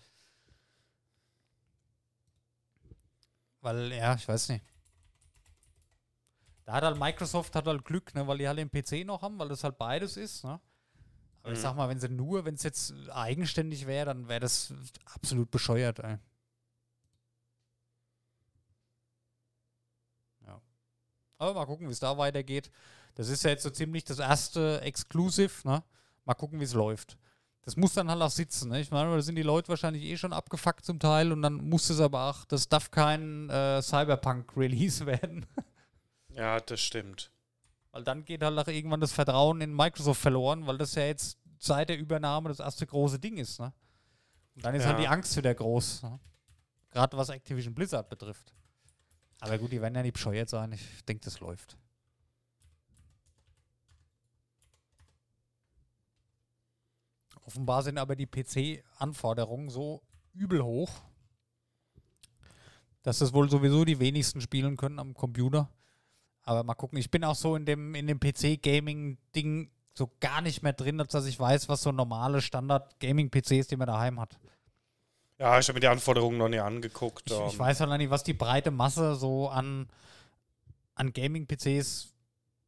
Weil, ja, ich weiß nicht. Da hat halt Microsoft hat halt Glück, ne, weil die halt den PC noch haben, weil das halt beides ist, ne? Aber ich Mhm. sag mal, wenn sie nur, wenn es jetzt eigenständig wäre, dann wäre das absolut bescheuert, ey. Ja. Aber mal gucken, wie es da weitergeht. Das ist ja jetzt so ziemlich das erste Exclusive, ne? Mal gucken, wie es läuft. Das muss dann halt auch sitzen, ne? Ich meine, da sind die Leute wahrscheinlich eh schon abgefuckt zum Teil und dann muss es aber auch, das darf kein äh, Cyberpunk-Release werden. Ja, das stimmt. Weil dann geht halt auch irgendwann das Vertrauen in Microsoft verloren, weil das ja jetzt seit der Übernahme das erste große Ding ist. Ne? Und dann ist halt Ja. die Angst wieder groß. Ne? Gerade was Activision Blizzard betrifft. Aber gut, die werden ja nicht bescheuert sein. Ich denke, das läuft. Offenbar sind aber die PC-Anforderungen so übel hoch, dass das wohl sowieso die wenigsten spielen können am Computer. Aber mal gucken, ich bin auch so in dem, in dem PC-Gaming-Ding so gar nicht mehr drin, dass ich weiß, was so normale Standard-Gaming-PCs, die man daheim hat. Ja, ich habe mir die Anforderungen noch nie angeguckt. Ich, ich weiß halt noch nicht, was die breite Masse so an, an Gaming-PCs.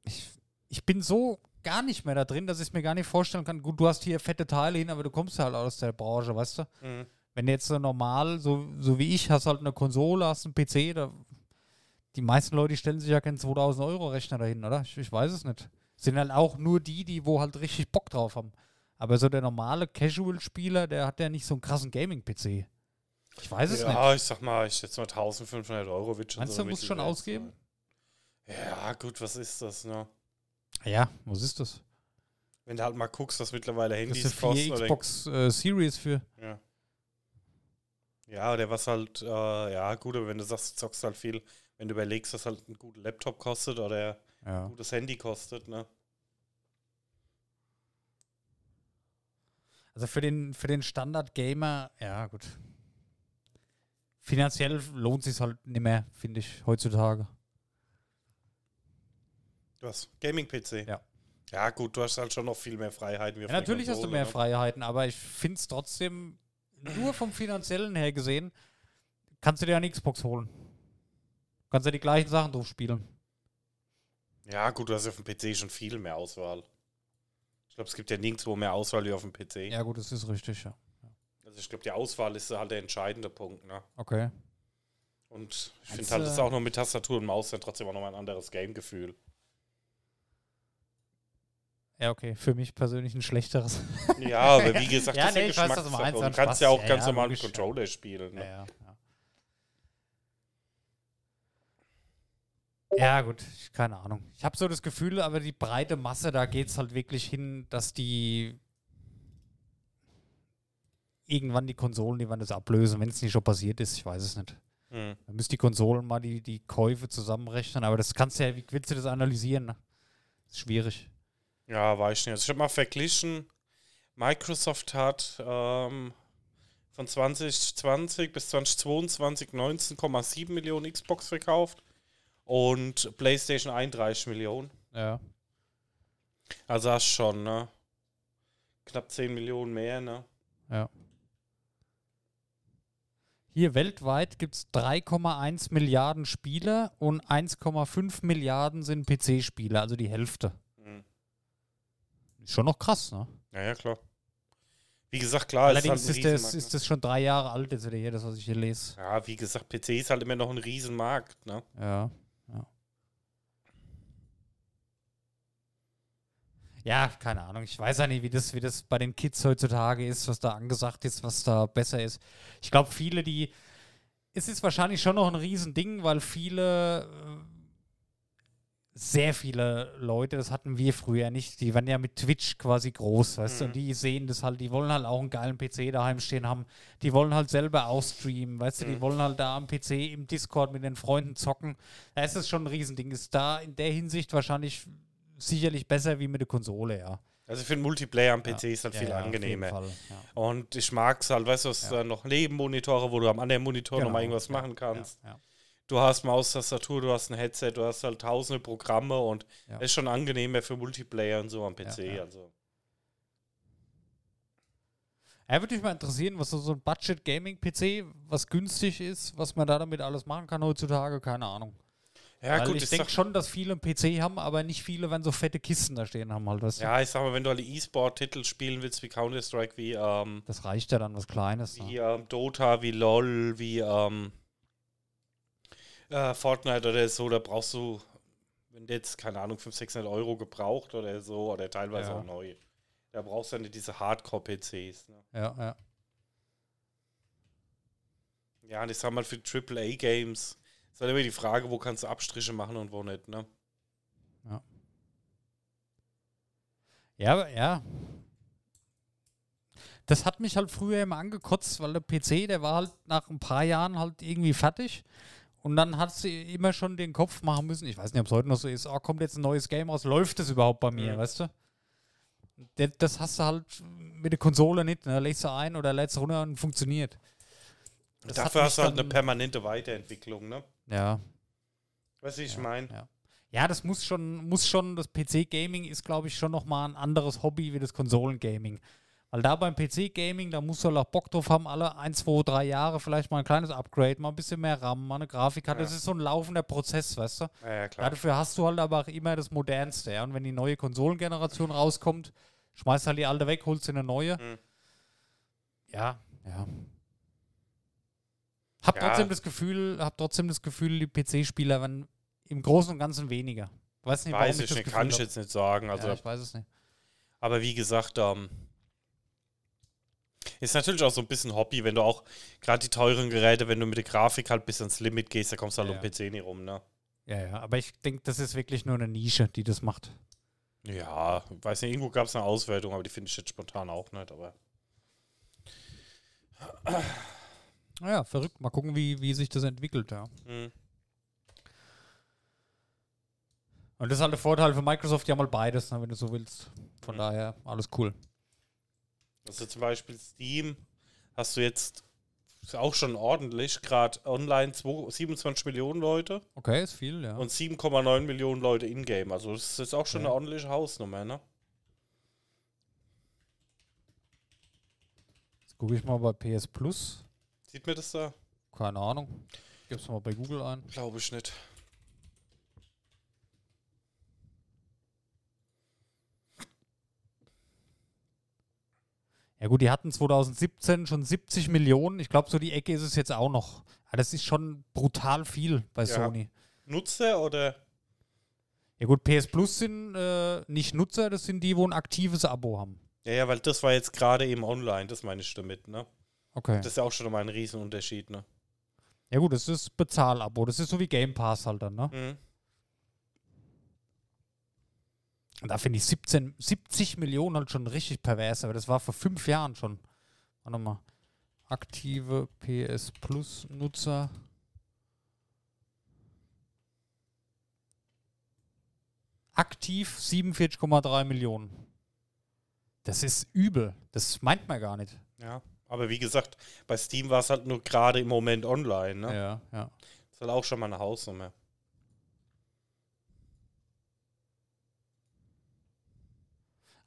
Ich, ich bin so gar nicht mehr da drin, dass ich es mir gar nicht vorstellen kann. Gut, du hast hier fette Teile hin, aber du kommst halt aus der Branche, weißt du? mhm. Wenn du jetzt so normal, so, so wie ich, hast halt eine Konsole, hast einen PC, da, die meisten Leute stellen sich ja keinen 2000 Euro Rechner dahin, oder? Ich, ich weiß es nicht. Sind halt auch nur die, die wo halt richtig Bock drauf haben. Aber so der normale Casual-Spieler, der hat ja nicht so einen krassen Gaming-PC. Ich weiß es nicht. Ja, ich sag mal, ich schätze mal 1500 Euro wird schon Meinst so du, musst schon ausgeben? sein. Ja, gut, was ist das, ne? Ja, was ist das? Wenn du halt mal guckst, was mittlerweile Das Handys ist vier kosten. Xbox äh, Series für. ja. ja, oder was halt, äh, ja, gut, aber wenn du sagst, du zockst halt viel, wenn du überlegst, was halt ein guter Laptop kostet oder ein Ja. gutes Handy kostet, ne? Also für den, für den Standard-Gamer, ja gut. Finanziell lohnt sich halt nicht mehr, finde ich, heutzutage. Was? Gaming-PC? Ja. Ja, gut, du hast halt schon noch viel mehr Freiheiten. Ja, natürlich hast du mehr ne? Freiheiten, aber ich finde es trotzdem, nur vom Finanziellen her gesehen, kannst du dir eine Xbox holen. Kannst ja die gleichen Sachen drauf spielen. Ja, gut, du hast ja auf dem PC schon viel mehr Auswahl. Ich glaube, es gibt ja nirgendwo mehr Auswahl wie auf dem PC. Ja, gut, das ist richtig, ja. Also ich glaube, die Auswahl ist halt der entscheidende Punkt, ne? Okay. Und ich finde halt, das ist auch noch mit Tastatur und Maus dann trotzdem auch noch mal ein anderes Game-Gefühl. Ja, okay. Für mich persönlich ein schlechteres. Ja, aber wie gesagt, Ja, das ist ja nee, was du Geschmackssache. du kannst ja auch Spaß. ganz Ja, normal mit. Controller spielen. Ja, Ne? ja, ja. Ja, gut, keine Ahnung. Ich habe so das Gefühl, aber die breite Masse, da geht es halt wirklich hin, dass die irgendwann die Konsolen, die werden das ablösen, wenn es nicht schon passiert ist, ich weiß es nicht. Hm. Dann müssen die Konsolen mal die, die Käufe zusammenrechnen, aber das kannst du ja, wie willst du das analysieren? Ne? ist schwierig. Ja, weiß ich nicht. Also ich habe mal verglichen, Microsoft hat ähm, von 2020 bis 2022 19,7 Millionen Xbox verkauft und PlayStation 31 Millionen. Ja. Also hast schon, ne? Knapp 10 Millionen mehr, ne? Ja. Hier weltweit gibt es 3,1 Milliarden Spieler und 1,5 Milliarden sind PC-Spieler, also die Hälfte. Hm. Ist schon noch krass, ne? Ja, ja, klar. Wie gesagt, klar, Allerdings halt ist, das, ist das schon drei Jahre alt, jetzt wieder hier, das, was ich hier lese. ne? Ja, wie gesagt, PC ist halt immer noch ein Riesenmarkt, ne? Ja, ja. Keine Ahnung. Ich weiß ja nicht, wie das, wie das bei den Kids heutzutage ist, was da angesagt ist, was da besser ist. Ich glaube, viele, die. Es ist wahrscheinlich schon noch ein Riesending, weil viele. äh, Sehr viele Leute, das hatten wir früher nicht, die waren ja mit Twitch quasi groß, weißt du, Mhm. und die sehen das halt, die wollen halt auch einen geilen PC daheim stehen haben, die wollen halt selber ausstreamen, weißt du, die Mhm. wollen halt da am PC im Discord mit den Freunden zocken. Da ist es schon ein Riesending. Ist da in der Hinsicht wahrscheinlich sicherlich besser wie mit der Konsole, ja. Also ich finde Multiplayer am PC Ja. ist halt Ja, viel ja, angenehmer. Fall. Und ich mag es halt, weißt du, hast Ja. noch Nebenmonitore, wo du am anderen Monitor Genau, nochmal irgendwas machen kannst. Du hast Maus, Tastatur, du hast ein Headset, du hast halt tausende Programme und ist schon angenehmer für Multiplayer und so am PC. Also. Ja, würde mich mal interessieren, was so, so ein Budget-Gaming-PC, was günstig ist, was man da damit alles machen kann heutzutage, keine Ahnung. Ja, Weil gut, ich denke schon, dass viele einen PC haben, aber nicht viele, wenn so fette Kisten da stehen haben, halt. Weißt du? ja, ich sag mal, wenn du alle E-Sport-Titel spielen willst, wie Counter-Strike, wie, ähm, Das reicht ja dann, was Kleines. wie ähm, Dota, wie LOL, wie ähm, äh, Fortnite oder so, da brauchst du, wenn du jetzt, keine Ahnung, 500, 600 Euro gebraucht oder so, oder teilweise Ja. auch neu, da brauchst du dann diese Hardcore-PCs. Ne? Ja, ja. Ja, und ich sag mal, für AAA-Games ist halt immer die Frage, wo kannst du Abstriche machen und wo nicht, ne? Ja, aber ja. das hat mich halt früher immer angekotzt, weil der PC, der war halt nach ein paar Jahren halt irgendwie fertig. Und dann hat sie immer schon den Kopf machen müssen. Ich weiß nicht, ob es heute noch so ist. Oh, kommt jetzt ein neues Game raus? Läuft das überhaupt bei mir, Mhm. weißt du? Das hast du halt mit der Konsole nicht. Ne? Lädst du ein oder lädst du runter und funktioniert. Das Dafür hast du halt eine permanente Weiterentwicklung, ne? Ja. Wie ich Ja, meine? ja. Ja, das muss schon, muss schon, das PC-Gaming ist, glaube ich, schon nochmal ein anderes Hobby wie das Konsolen-Gaming. Weil da beim PC-Gaming, da musst du halt auch Bock drauf haben, alle ein, zwei, drei Jahre vielleicht mal ein kleines Upgrade, mal ein bisschen mehr RAM, mal eine Grafikkarte. Ja. Das ist so ein laufender Prozess, weißt du? Ja, ja, klar. Dafür hast du halt aber auch immer das Modernste. Ja? Und wenn die neue Konsolengeneration rauskommt, schmeißt halt die alte weg, holst dir eine neue. Mhm. Ja, ja. Hab Ja. trotzdem das Gefühl, hab trotzdem das Gefühl, die PC-Spieler werden im Großen und Ganzen weniger. Weiß nicht, Weiß ich das nicht, kann ich jetzt nicht sagen. Also, ja, ich weiß es nicht. aber wie gesagt, ähm, ist natürlich auch so ein bisschen Hobby, wenn du auch gerade die teuren Geräte, wenn du mit der Grafik halt bis ans Limit gehst, da kommst du halt Ja, um PC nicht rum, ne? Ja, ja, aber ich denke, das ist wirklich nur eine Nische, die das macht. Ja, weiß nicht, irgendwo gab es eine Auswertung, aber die finde ich jetzt spontan auch nicht, aber. Naja, verrückt. Mal gucken, wie, wie sich das entwickelt, ja. Hm. Und das ist halt der Vorteil für Microsoft, haben mal beides, ne, wenn du so willst. Von Mhm. daher, alles cool. Also zum Beispiel Steam hast du jetzt auch schon ordentlich, gerade online zwei- 27 Millionen Leute Okay, ist viel, ja. und 7,9 Millionen Leute in-game. Also das ist jetzt auch schon Ja. eine ordentliche Hausnummer, ne? Jetzt gucke ich mal bei PS Plus. Sieht mir das da? Keine Ahnung. Gib's mal bei Google ein. Glaube ich nicht. Ja gut, die hatten 2017 schon 70 Millionen. Ich glaube, so die Ecke ist es jetzt auch noch. Aber das ist schon brutal viel bei Ja. Sony. Nutzer oder? Ja gut, PS Plus sind äh, nicht Nutzer, das sind die, wo ein aktives Abo haben. Ja, ja, weil das war jetzt gerade eben online, das meine ich damit, ne? Okay. Das ist ja auch schon mal ein Riesenunterschied, ne? ja gut, das ist Bezahlabo. Das ist so wie Game Pass halt dann, ne? Mhm. Und da finde ich 17, 70 Millionen halt schon richtig pervers, aber das war vor fünf Jahren schon. Warte mal. Aktive PS Plus Nutzer. Aktiv 47,3 Millionen. Das ist übel. Das meint man gar nicht. Ja. Aber wie gesagt, bei Steam war es halt nur gerade im Moment online, ne? Ja, ja. Das ist halt auch schon mal eine Hausnummer.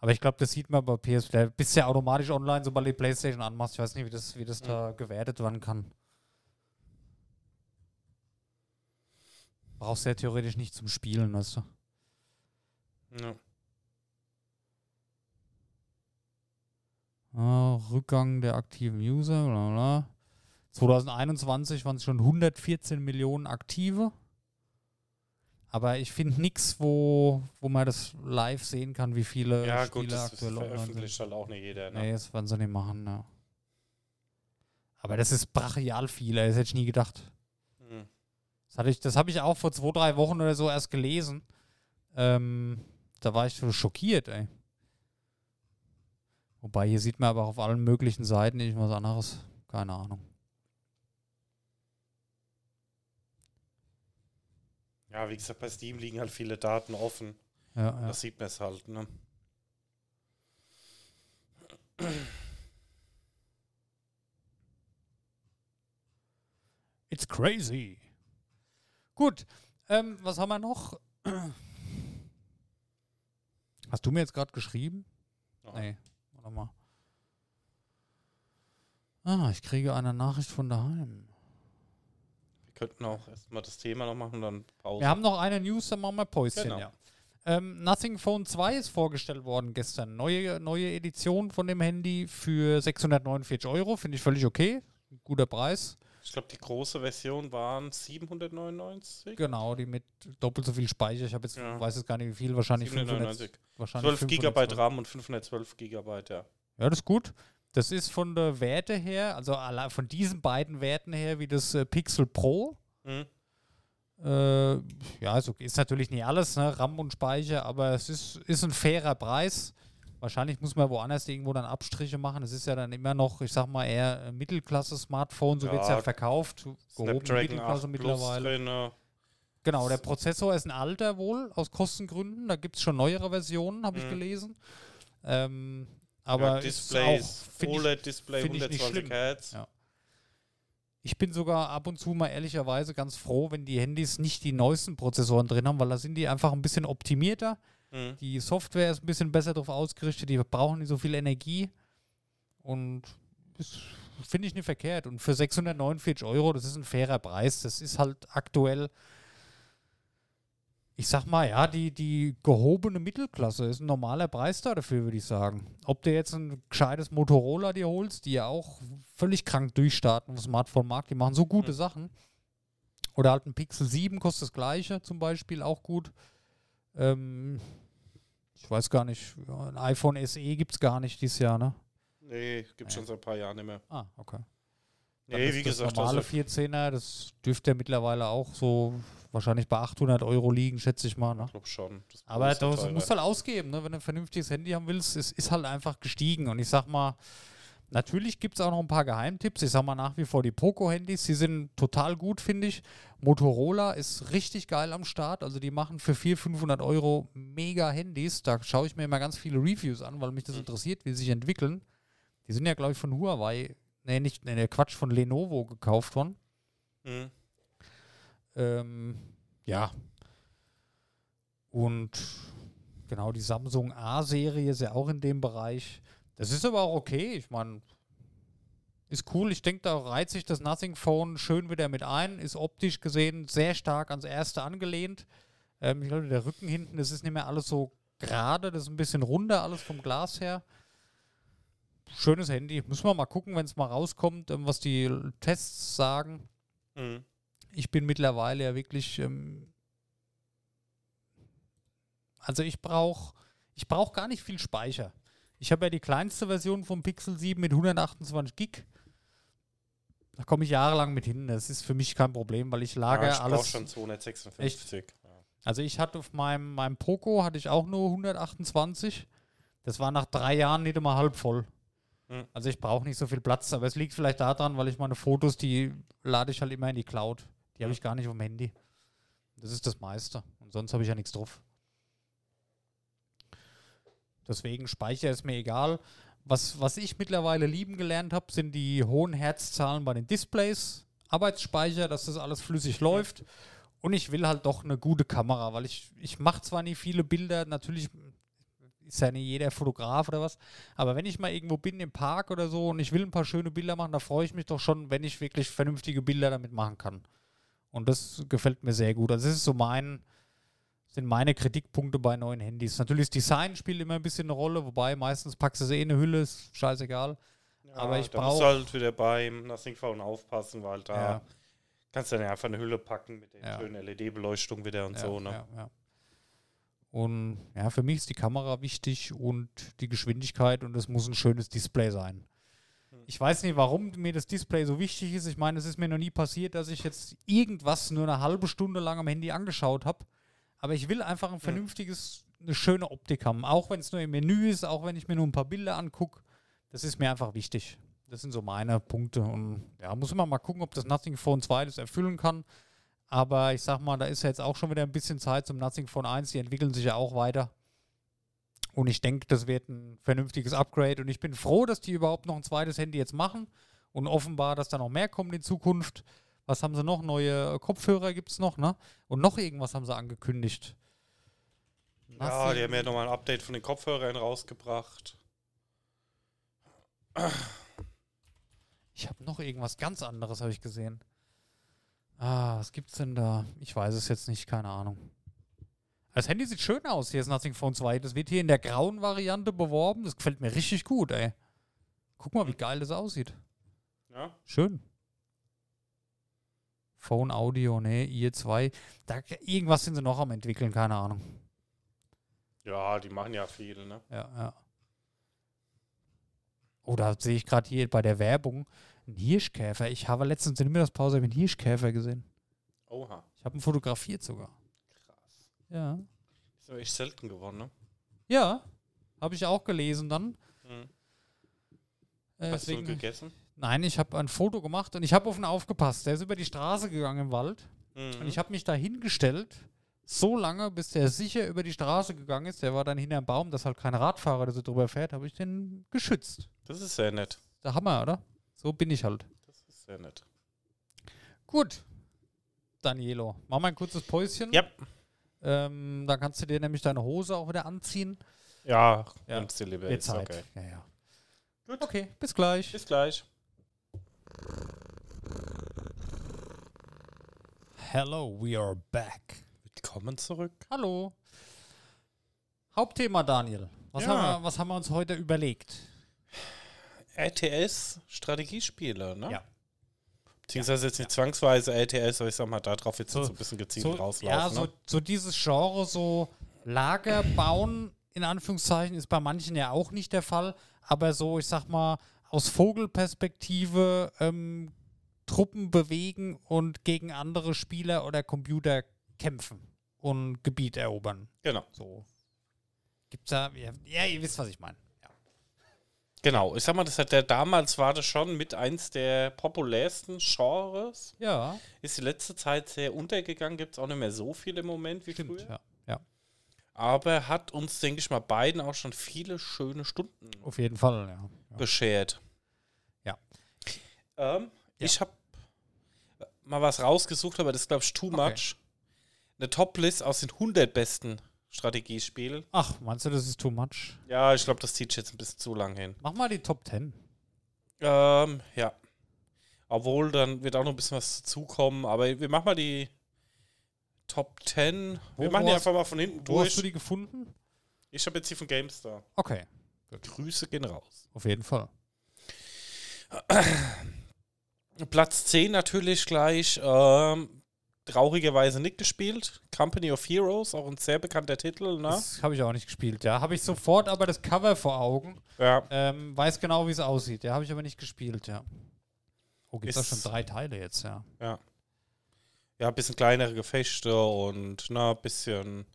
Aber ich glaube, das sieht man bei PS. Da bist du ja automatisch online, sobald du die Playstation anmachst. Ich weiß nicht, wie das, wie das da gewertet werden kann. Brauchst du ja theoretisch nicht zum Spielen, weißt du. Ja. Rückgang der aktiven User, bla bla. 2021 waren es schon 114 Millionen aktive. Aber ich finde nichts, wo, wo man das live sehen kann, wie viele Ja, Spiele gut, das aktuell online sind. veröffentlicht halt auch nicht jeder, ne? Nee, das werden sie nicht machen, ja. Aber das ist brachial viel, ey, das hätte ich nie gedacht. Mhm. Das, hatte ich- das habe ich auch vor zwei, drei Wochen oder so erst gelesen. Ähm, da war ich so schockiert, ey. Wobei, hier sieht man aber auf allen möglichen Seiten irgendwas anderes. Keine Ahnung. Ja, wie gesagt, bei Steam liegen halt viele Daten offen. Ja, ja. Das sieht man es halt, ne? It's crazy. Gut, ähm, was haben wir noch? Hast du mir jetzt gerade geschrieben? Ja. Nee, mal. Ah, ich kriege eine Nachricht von daheim. Wir könnten auch erstmal das Thema noch machen und dann Pause. Wir haben noch eine News, dann machen wir Päuschen, Genau. ja. Ähm, Nothing Phone 2 ist vorgestellt worden gestern. Neue, neue Edition von dem Handy für 649 Euro. Finde ich völlig okay. Guter Preis. Ich glaube, die große Version waren 799. Genau, die mit doppelt so viel Speicher. Ich habe jetzt, Ja. weiß jetzt gar nicht wie viel, wahrscheinlich 799. 500, wahrscheinlich 12 Gigabyte 512. RAM und 512 Gigabyte, ja. Ja, das ist gut. Das ist von der Werte her, also von diesen beiden Werten her, wie das äh, Pixel Pro. Mhm. Äh, ja, also ist natürlich nicht alles, ne? RAM und Speicher, aber es ist, ist ein fairer Preis. Wahrscheinlich muss man woanders irgendwo dann Abstriche machen. Es ist ja dann immer noch, ich sag mal, eher ein Mittelklasse-Smartphone, so wird es ja Ja, verkauft. Snapdragon Mittelklasse 8 Plus mittlerweile. drin. äh, Genau, der Prozessor ist ein alter wohl, aus Kostengründen. Da gibt es schon neuere Versionen, habe ich Mhm. gelesen. Ähm, aber ja, ist Displays, ich, OLED-Display, find ich nicht 120 schlimm. Hertz. Ja. ich bin sogar ab und zu mal ehrlicherweise ganz froh, wenn die Handys nicht die neuesten Prozessoren drin haben, weil da sind die einfach ein bisschen optimierter. Mhm. Die Software ist ein bisschen besser darauf ausgerichtet, die brauchen nicht so viel Energie. Und das finde ich nicht verkehrt. Und für 649 Euro, das ist ein fairer Preis. Das ist halt aktuell, ich sag mal, ja, die, die gehobene Mittelklasse ist ein normaler Preis da dafür, würde ich sagen. Ob du jetzt ein gescheites Motorola dir holst, die ja auch völlig krank durchstarten auf Smartphone-Markt, die machen so gute Hm. Sachen. Oder halt ein Pixel 7 kostet das gleiche zum Beispiel, auch gut. Ähm, ich weiß gar nicht, ein iPhone SE gibt es gar nicht dieses Jahr, ne? Nee, gibt Ja. schon seit ein paar Jahren nicht mehr. Ah, okay. Dann Nee, wie das gesagt, normale also, 14er, das dürfte ja mittlerweile auch so wahrscheinlich bei 800 Euro liegen, schätze ich mal. Ne? ich glaube schon. Das Aber das musst du halt ausgeben, ne? wenn du ein vernünftiges Handy haben willst. Es ist halt einfach gestiegen. Und ich sag mal, natürlich gibt es auch noch ein paar Geheimtipps. Ich sag mal nach wie vor die Poco-Handys, die sind total gut, finde ich. Motorola ist richtig geil am Start. Also die machen für 400, 500 Euro mega Handys. Da schaue ich mir immer ganz viele Reviews an, weil mich das Mhm. interessiert, wie sie sich entwickeln. Die sind ja, glaube ich, von Huawei, nee, nicht, nee, der Quatsch, von Lenovo gekauft worden. Mhm. Ähm, ja. Und genau, die Samsung A-Serie ist ja auch in dem Bereich. Das ist aber auch okay. Ich meine, ist cool. Ich denke, da reiht sich das Nothing Phone schön wieder mit ein. Ist optisch gesehen sehr stark ans erste angelehnt. Ähm, ich glaube, der Rücken hinten, das ist nicht mehr alles so gerade. Das ist ein bisschen runder, alles vom Glas her. Schönes Handy. Müssen wir mal gucken, wenn es mal rauskommt, ähm, was die Tests sagen Mhm. ich bin mittlerweile ja wirklich, ähm, also ich brauche ich brauch gar nicht viel Speicher. Ich habe ja die kleinste Version vom Pixel 7 mit 128 Gig. Da komme ich jahrelang mit hin. Das ist für mich kein Problem, weil ich lager ja, ich alles. schon 256. Ja. Also ich hatte auf meinem, meinem Poco hatte ich auch nur 128. Das war nach drei Jahren nicht immer halb voll. Hm. Also ich brauche nicht so viel Platz, aber es liegt vielleicht daran, weil ich meine Fotos, die lade ich halt immer in die Cloud. Die habe Hm. ich gar nicht auf dem Handy. Das ist das meiste. Und sonst habe ich ja nichts drauf. Deswegen Speicher ist mir egal. Was, was ich mittlerweile lieben gelernt habe, sind die hohen Herzzahlen bei den Displays, Arbeitsspeicher, dass das alles flüssig läuft. Und ich will halt doch eine gute Kamera, weil ich, ich mache zwar nie viele Bilder, natürlich ist ja nicht jeder Fotograf oder was, aber wenn ich mal irgendwo bin im Park oder so und ich will ein paar schöne Bilder machen, da freue ich mich doch schon, wenn ich wirklich vernünftige Bilder damit machen kann. Und das gefällt mir sehr gut. Also das ist so mein, sind meine Kritikpunkte bei neuen Handys. Natürlich das Design spielt immer ein bisschen eine Rolle, wobei meistens packst du sie eh in eine Hülle, ist scheißegal. Ja, Aber ich da musst brauch- du halt wieder beim Nothing Phone aufpassen, weil da Ja. kannst du dann einfach eine Hülle packen mit der Ja. schönen LED-Beleuchtung wieder und so. Ne? Und ja, für mich ist die Kamera wichtig und die Geschwindigkeit und es muss ein schönes Display sein. Hm. Ich weiß nicht, warum mir das Display so wichtig ist. Ich meine, es ist mir noch nie passiert, dass ich jetzt irgendwas nur eine halbe Stunde lang am Handy angeschaut habe. Aber ich will einfach ein vernünftiges, eine schöne Optik haben. Auch wenn es nur im Menü ist, auch wenn ich mir nur ein paar Bilder angucke. Das ist mir einfach wichtig. Das sind so meine Punkte. Und ja, muss man mal gucken, ob das Nothing Phone 2 das erfüllen kann. Aber ich sag mal, da ist ja jetzt auch schon wieder ein bisschen Zeit zum Nothing Phone 1. Die entwickeln sich ja auch weiter. Und ich denke, das wird ein vernünftiges Upgrade. Und ich bin froh, dass die überhaupt noch ein zweites Handy jetzt machen. Und offenbar, dass da noch mehr kommt in Zukunft. Was haben sie noch? Neue äh, Kopfhörer gibt es noch, ne? Und noch irgendwas haben sie angekündigt. Ja, die haben ja nochmal ein Update von den Kopfhörern rausgebracht. Ich habe noch irgendwas ganz anderes, habe ich gesehen. Ah, was gibt's denn da? Ich weiß es jetzt nicht, keine Ahnung. Das Handy sieht schön aus. Hier ist Nothing Phone 2. Das wird hier in der grauen Variante beworben. Das gefällt mir richtig gut, ey. Guck mal, wie geil das aussieht. Ja? Schön. Phone Audio, ne, IE2. Da, irgendwas sind sie noch am entwickeln, keine Ahnung. ja, die machen ja viel, ne? Ja, ja. Da sehe ich gerade hier bei der Werbung einen Hirschkäfer. Ich habe letztens in der Mittagspause einen Hirschkäfer gesehen. Oha. Ich habe ihn fotografiert sogar. Krass. Ja. Ist aber echt selten geworden, ne? Ja. Habe ich auch gelesen dann. Mhm. Äh, Hast du deswegen- gegessen? Nein, ich habe ein Foto gemacht und ich habe auf ihn aufgepasst. Der ist über die Straße gegangen im Wald Mhm. und ich habe mich da hingestellt, so lange, bis der sicher über die Straße gegangen ist. Der war dann hinter einem Baum, dass halt kein Radfahrer da so drüber fährt, habe ich den geschützt. Das ist sehr nett. Der Hammer, oder? So bin ich halt. Das ist sehr nett. Gut. Danielo, mach mal ein kurzes Päuschen. Ja. Ähm, dann kannst du dir nämlich deine Hose auch wieder anziehen. Ja, Ja. nimm's dir lieber. Ist Zeit. okay. Ja, ja. Gut. Okay, bis gleich. Bis gleich. Hello, we are back. Willkommen zurück. Hallo. Hauptthema, Daniel. Was, Ja. haben wir, was haben wir uns heute überlegt? RTS Strategiespiele, ne? Ja. Beziehungsweise jetzt nicht zwangsweise RTS, aber ich sag mal, darauf jetzt So- so, ein bisschen gezielt So, rauslaufen. ja, so, ne? so dieses Genre, so Lager bauen, in Anführungszeichen, ist bei manchen ja auch nicht der Fall. Aber so, ich sag mal, aus Vogelperspektive ähm, Truppen bewegen und gegen andere Spieler oder Computer kämpfen und Gebiet erobern. Genau. So. Gibt's da, ja, ja ihr wisst, was ich meine. Ja. Genau. Ich sag mal, das hat der damals war das schon mit eins der populärsten Genres. ja, Ist die letzte Zeit sehr untergegangen, gibt es auch nicht mehr so viel im Moment wie stimmt. früher. Ja, ja, Aber hat uns, denke ich mal, beiden auch schon viele schöne Stunden auf jeden Fall, ja. Ja. beschert. Ja. Ähm, Ja. Ich habe mal was rausgesucht, aber das ist, glaube ich, too Okay. much. Eine Top-List aus den 100 besten Strategiespielen. Ach, meinst du, das ist too much? Ja, ich glaube, das zieht jetzt ein bisschen zu lang hin. Mach mal die Top 10. Ähm, ja. Obwohl, dann wird auch noch ein bisschen was dazukommen. Aber wir machen mal die Top 10. Wo- wir machen wo die hast- einfach mal von hinten Wo hast du durch. die gefunden? Ich habe jetzt die von GameStar. Okay, Grüße gehen raus. auf jeden Fall. Platz 10 natürlich gleich. Ähm, traurigerweise nicht gespielt. Company of Heroes, auch ein sehr bekannter Titel. Ne? Das habe ich auch nicht gespielt, ja. Habe ich sofort aber das Cover vor Augen. Ja. Ähm, weiß genau, wie es aussieht. Ja, habe ich aber nicht gespielt, ja. Oh, gibt es schon drei Teile jetzt, ja. Ja, ein bisschen kleinere Gefechte und ein bisschen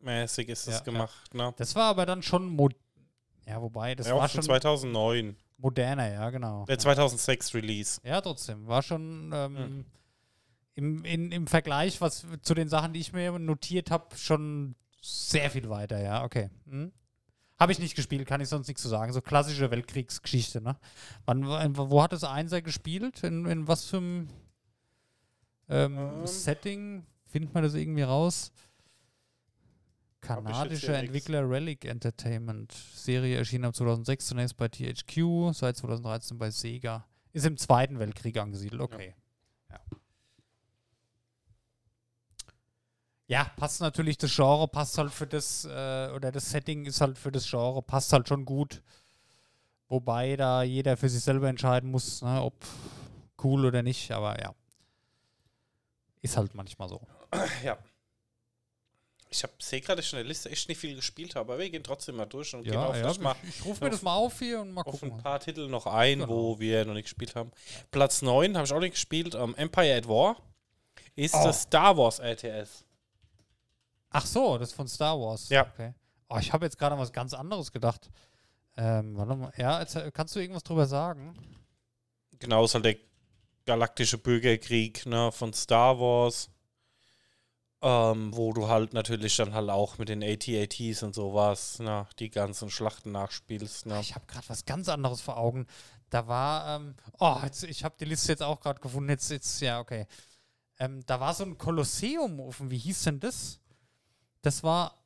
Weltkriegsmäßig ist Ja, es ja. gemacht. Ne? Das war aber dann schon mo Ja, wobei, das ja, auch war schon 2009. moderner, ja, genau. Äh, 2006 Release. Ja, trotzdem. War schon ähm, im, in, im Vergleich was zu den Sachen, die ich mir notiert habe, schon sehr viel weiter, ja, okay. Hm? Habe ich nicht gespielt, kann ich sonst nichts zu sagen. So klassische Weltkriegsgeschichte, ne? Wann, wann- wo hat das Einser gespielt? In, in was für einem ähm, Ähm. Setting? Findet man das irgendwie raus? Kanadischer nix. Entwickler Relic Entertainment. Serie erschien ab 2006 zunächst bei THQ, seit 2013 bei Sega. Ist im Zweiten Weltkrieg angesiedelt, okay. Ja. Ja, passt natürlich das Genre, passt halt für das, äh, oder das Setting ist halt für das Genre, passt halt schon gut. Wobei da jeder für sich selber entscheiden muss, ne, ob cool oder nicht, aber ja. Ist halt manchmal so. Ja. Ich sehe gerade, dass ich in der Liste echt nicht viel gespielt habe, aber wir gehen trotzdem mal durch und gehen Ja, auf, ja, vielleicht mal ich, ich rufe mir das mal auf hier und mal auf gucken. ein paar Titel noch ein, Genau. wo wir noch nicht gespielt haben. Platz 9 habe ich auch nicht gespielt. Ähm, Empire at War ist Oh. das Star Wars RTS. Ach so, das ist von Star Wars. Ja. Okay. Oh, ich habe jetzt gerade an was ganz anderes gedacht. Ähm, warte mal. Ja, jetzt, äh, kannst du irgendwas drüber sagen? Genau, ist halt der galaktische Bürgerkrieg ne, von Star Wars. Ähm, wo du halt natürlich dann halt auch mit den AT-ATs und sowas, ne, die ganzen Schlachten nachspielst. Ne. Ich habe gerade was ganz anderes vor Augen. Da war, ähm, oh, jetzt, ich habe die Liste jetzt auch gerade gefunden. Jetzt, jetzt, ja, okay. Ähm, da war so ein Kolosseum offen. Wie hieß denn das? Das war,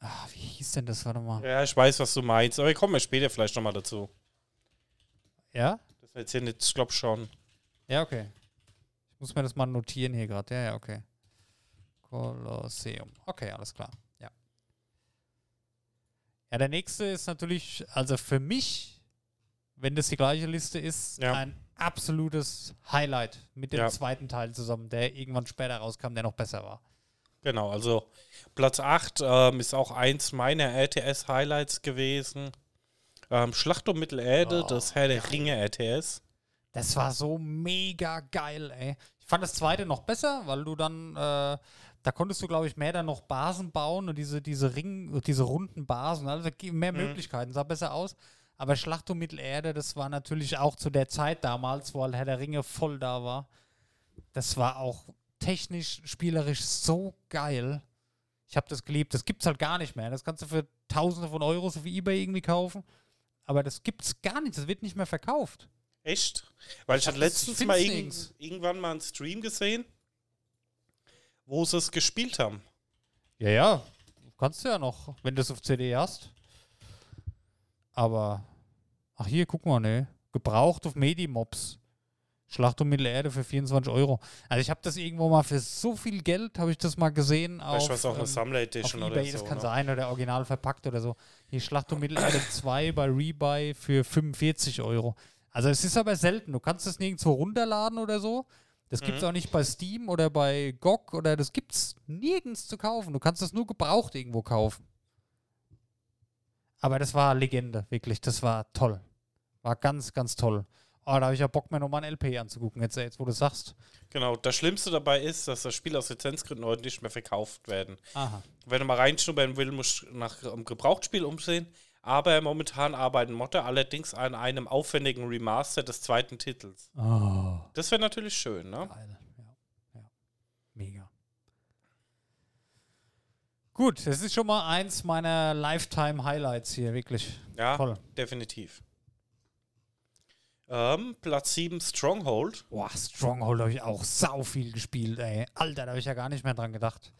ah, wie hieß denn das? Warte mal. Ja, ich weiß, was du meinst, aber wir kommen ja später vielleicht nochmal dazu. Ja? Das ist jetzt hier nicht, ich glaube schon. Ja, okay. Ich muss mir das mal notieren hier gerade. Ja, ja, okay. Kolosseum. Okay, alles klar. Ja. Ja, der nächste ist natürlich, also für mich, wenn das die gleiche Liste ist, Ja. ein absolutes Highlight mit dem Ja. zweiten Teil zusammen, der irgendwann später rauskam, der noch besser war. Genau, also Platz 8 ähm, ist auch eins meiner RTS-Highlights gewesen. Ähm, Schlacht um Mittelerde, Oh, das Herr der Ringe RTS. Das war so mega geil, ey. Ich fand das zweite noch besser, weil du dann äh, Da konntest du, glaube ich, mehr dann noch Basen bauen und diese, diese Ring, diese runden Basen. Also mehr Mhm. Möglichkeiten, sah besser aus. Aber Schlacht um Mittelerde, das war natürlich auch zu der Zeit damals, wo halt Herr der Ringe voll da war. Das war auch technisch, spielerisch so geil. Ich habe das geliebt. Das gibt's halt gar nicht mehr. Das kannst du für Tausende von Euros auf Ebay irgendwie kaufen. Aber das gibt's gar nicht. Das wird nicht mehr verkauft. Echt? Weil ich Ja, hatte letztens mal irgend, irgendwann mal einen Stream gesehen, wo sie es gespielt haben. Ja, ja. Kannst du ja noch, wenn du es auf CD hast. Aber, ach hier, guck mal, ne. Gebraucht auf Medimobs. Schlacht um Mittelerde für 24 Euro. Also ich habe das irgendwo mal für so viel Geld, habe ich das mal gesehen. Vielleicht war es auch eine ähm, Sammler auf Edition Ebay, oder das so. kann ne? sein, oder original verpackt oder so. Hier Schlacht um Mittelerde 2 bei Rebuy für 45 Euro. Also es ist aber selten. Du kannst es nirgendwo runterladen oder so. Das gibt es Mhm. auch nicht bei Steam oder bei GOG oder das gibt es nirgends zu kaufen. Du kannst das nur gebraucht irgendwo kaufen. Aber das war Legende, wirklich. Das war toll. War ganz, ganz toll. Oh, da habe ich ja Bock, mir nochmal ein LP anzugucken, jetzt, jetzt wo du sagst. Genau, das Schlimmste dabei ist, dass das Spiel aus Lizenzgründen heute nicht mehr verkauft werden. Aha. Wenn du mal reinschnuppern will, musst du nach einem Gebrauchtspiel umsehen. Aber momentan arbeiten Motte allerdings an einem aufwendigen Remaster des zweiten Titels. Oh. Das wäre natürlich schön, ne? Geil. Ja. ja. Mega. Gut, das ist schon mal eins meiner Lifetime-Highlights hier, wirklich. Ja, Toll. definitiv. Ähm, Platz 7 Stronghold. Boah, Stronghold habe ich auch sau viel gespielt, ey. Alter, da habe ich ja gar nicht mehr dran gedacht.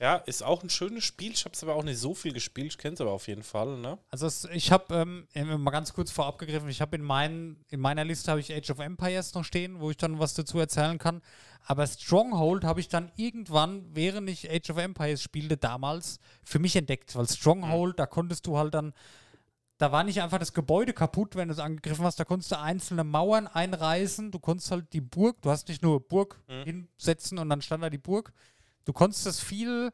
Ja, ist auch ein schönes Spiel. Ich habe es aber auch nicht so viel gespielt. Ich kenne es aber auf jeden Fall, ne? Also es, ich habe, ähm, mal ganz kurz vorab gegriffen, ich habe in, meinen- in meiner Liste habe ich Age of Empires noch stehen, wo ich dann was dazu erzählen kann. Aber Stronghold habe ich dann irgendwann, während ich Age of Empires spielte, damals für mich entdeckt. Weil Stronghold, da konntest du halt dann, da war nicht einfach das Gebäude kaputt, wenn du es angegriffen hast, da konntest du einzelne Mauern einreißen, du konntest halt die Burg, du hast nicht nur Burg hinsetzen und dann stand da die Burg. Du konntest das viel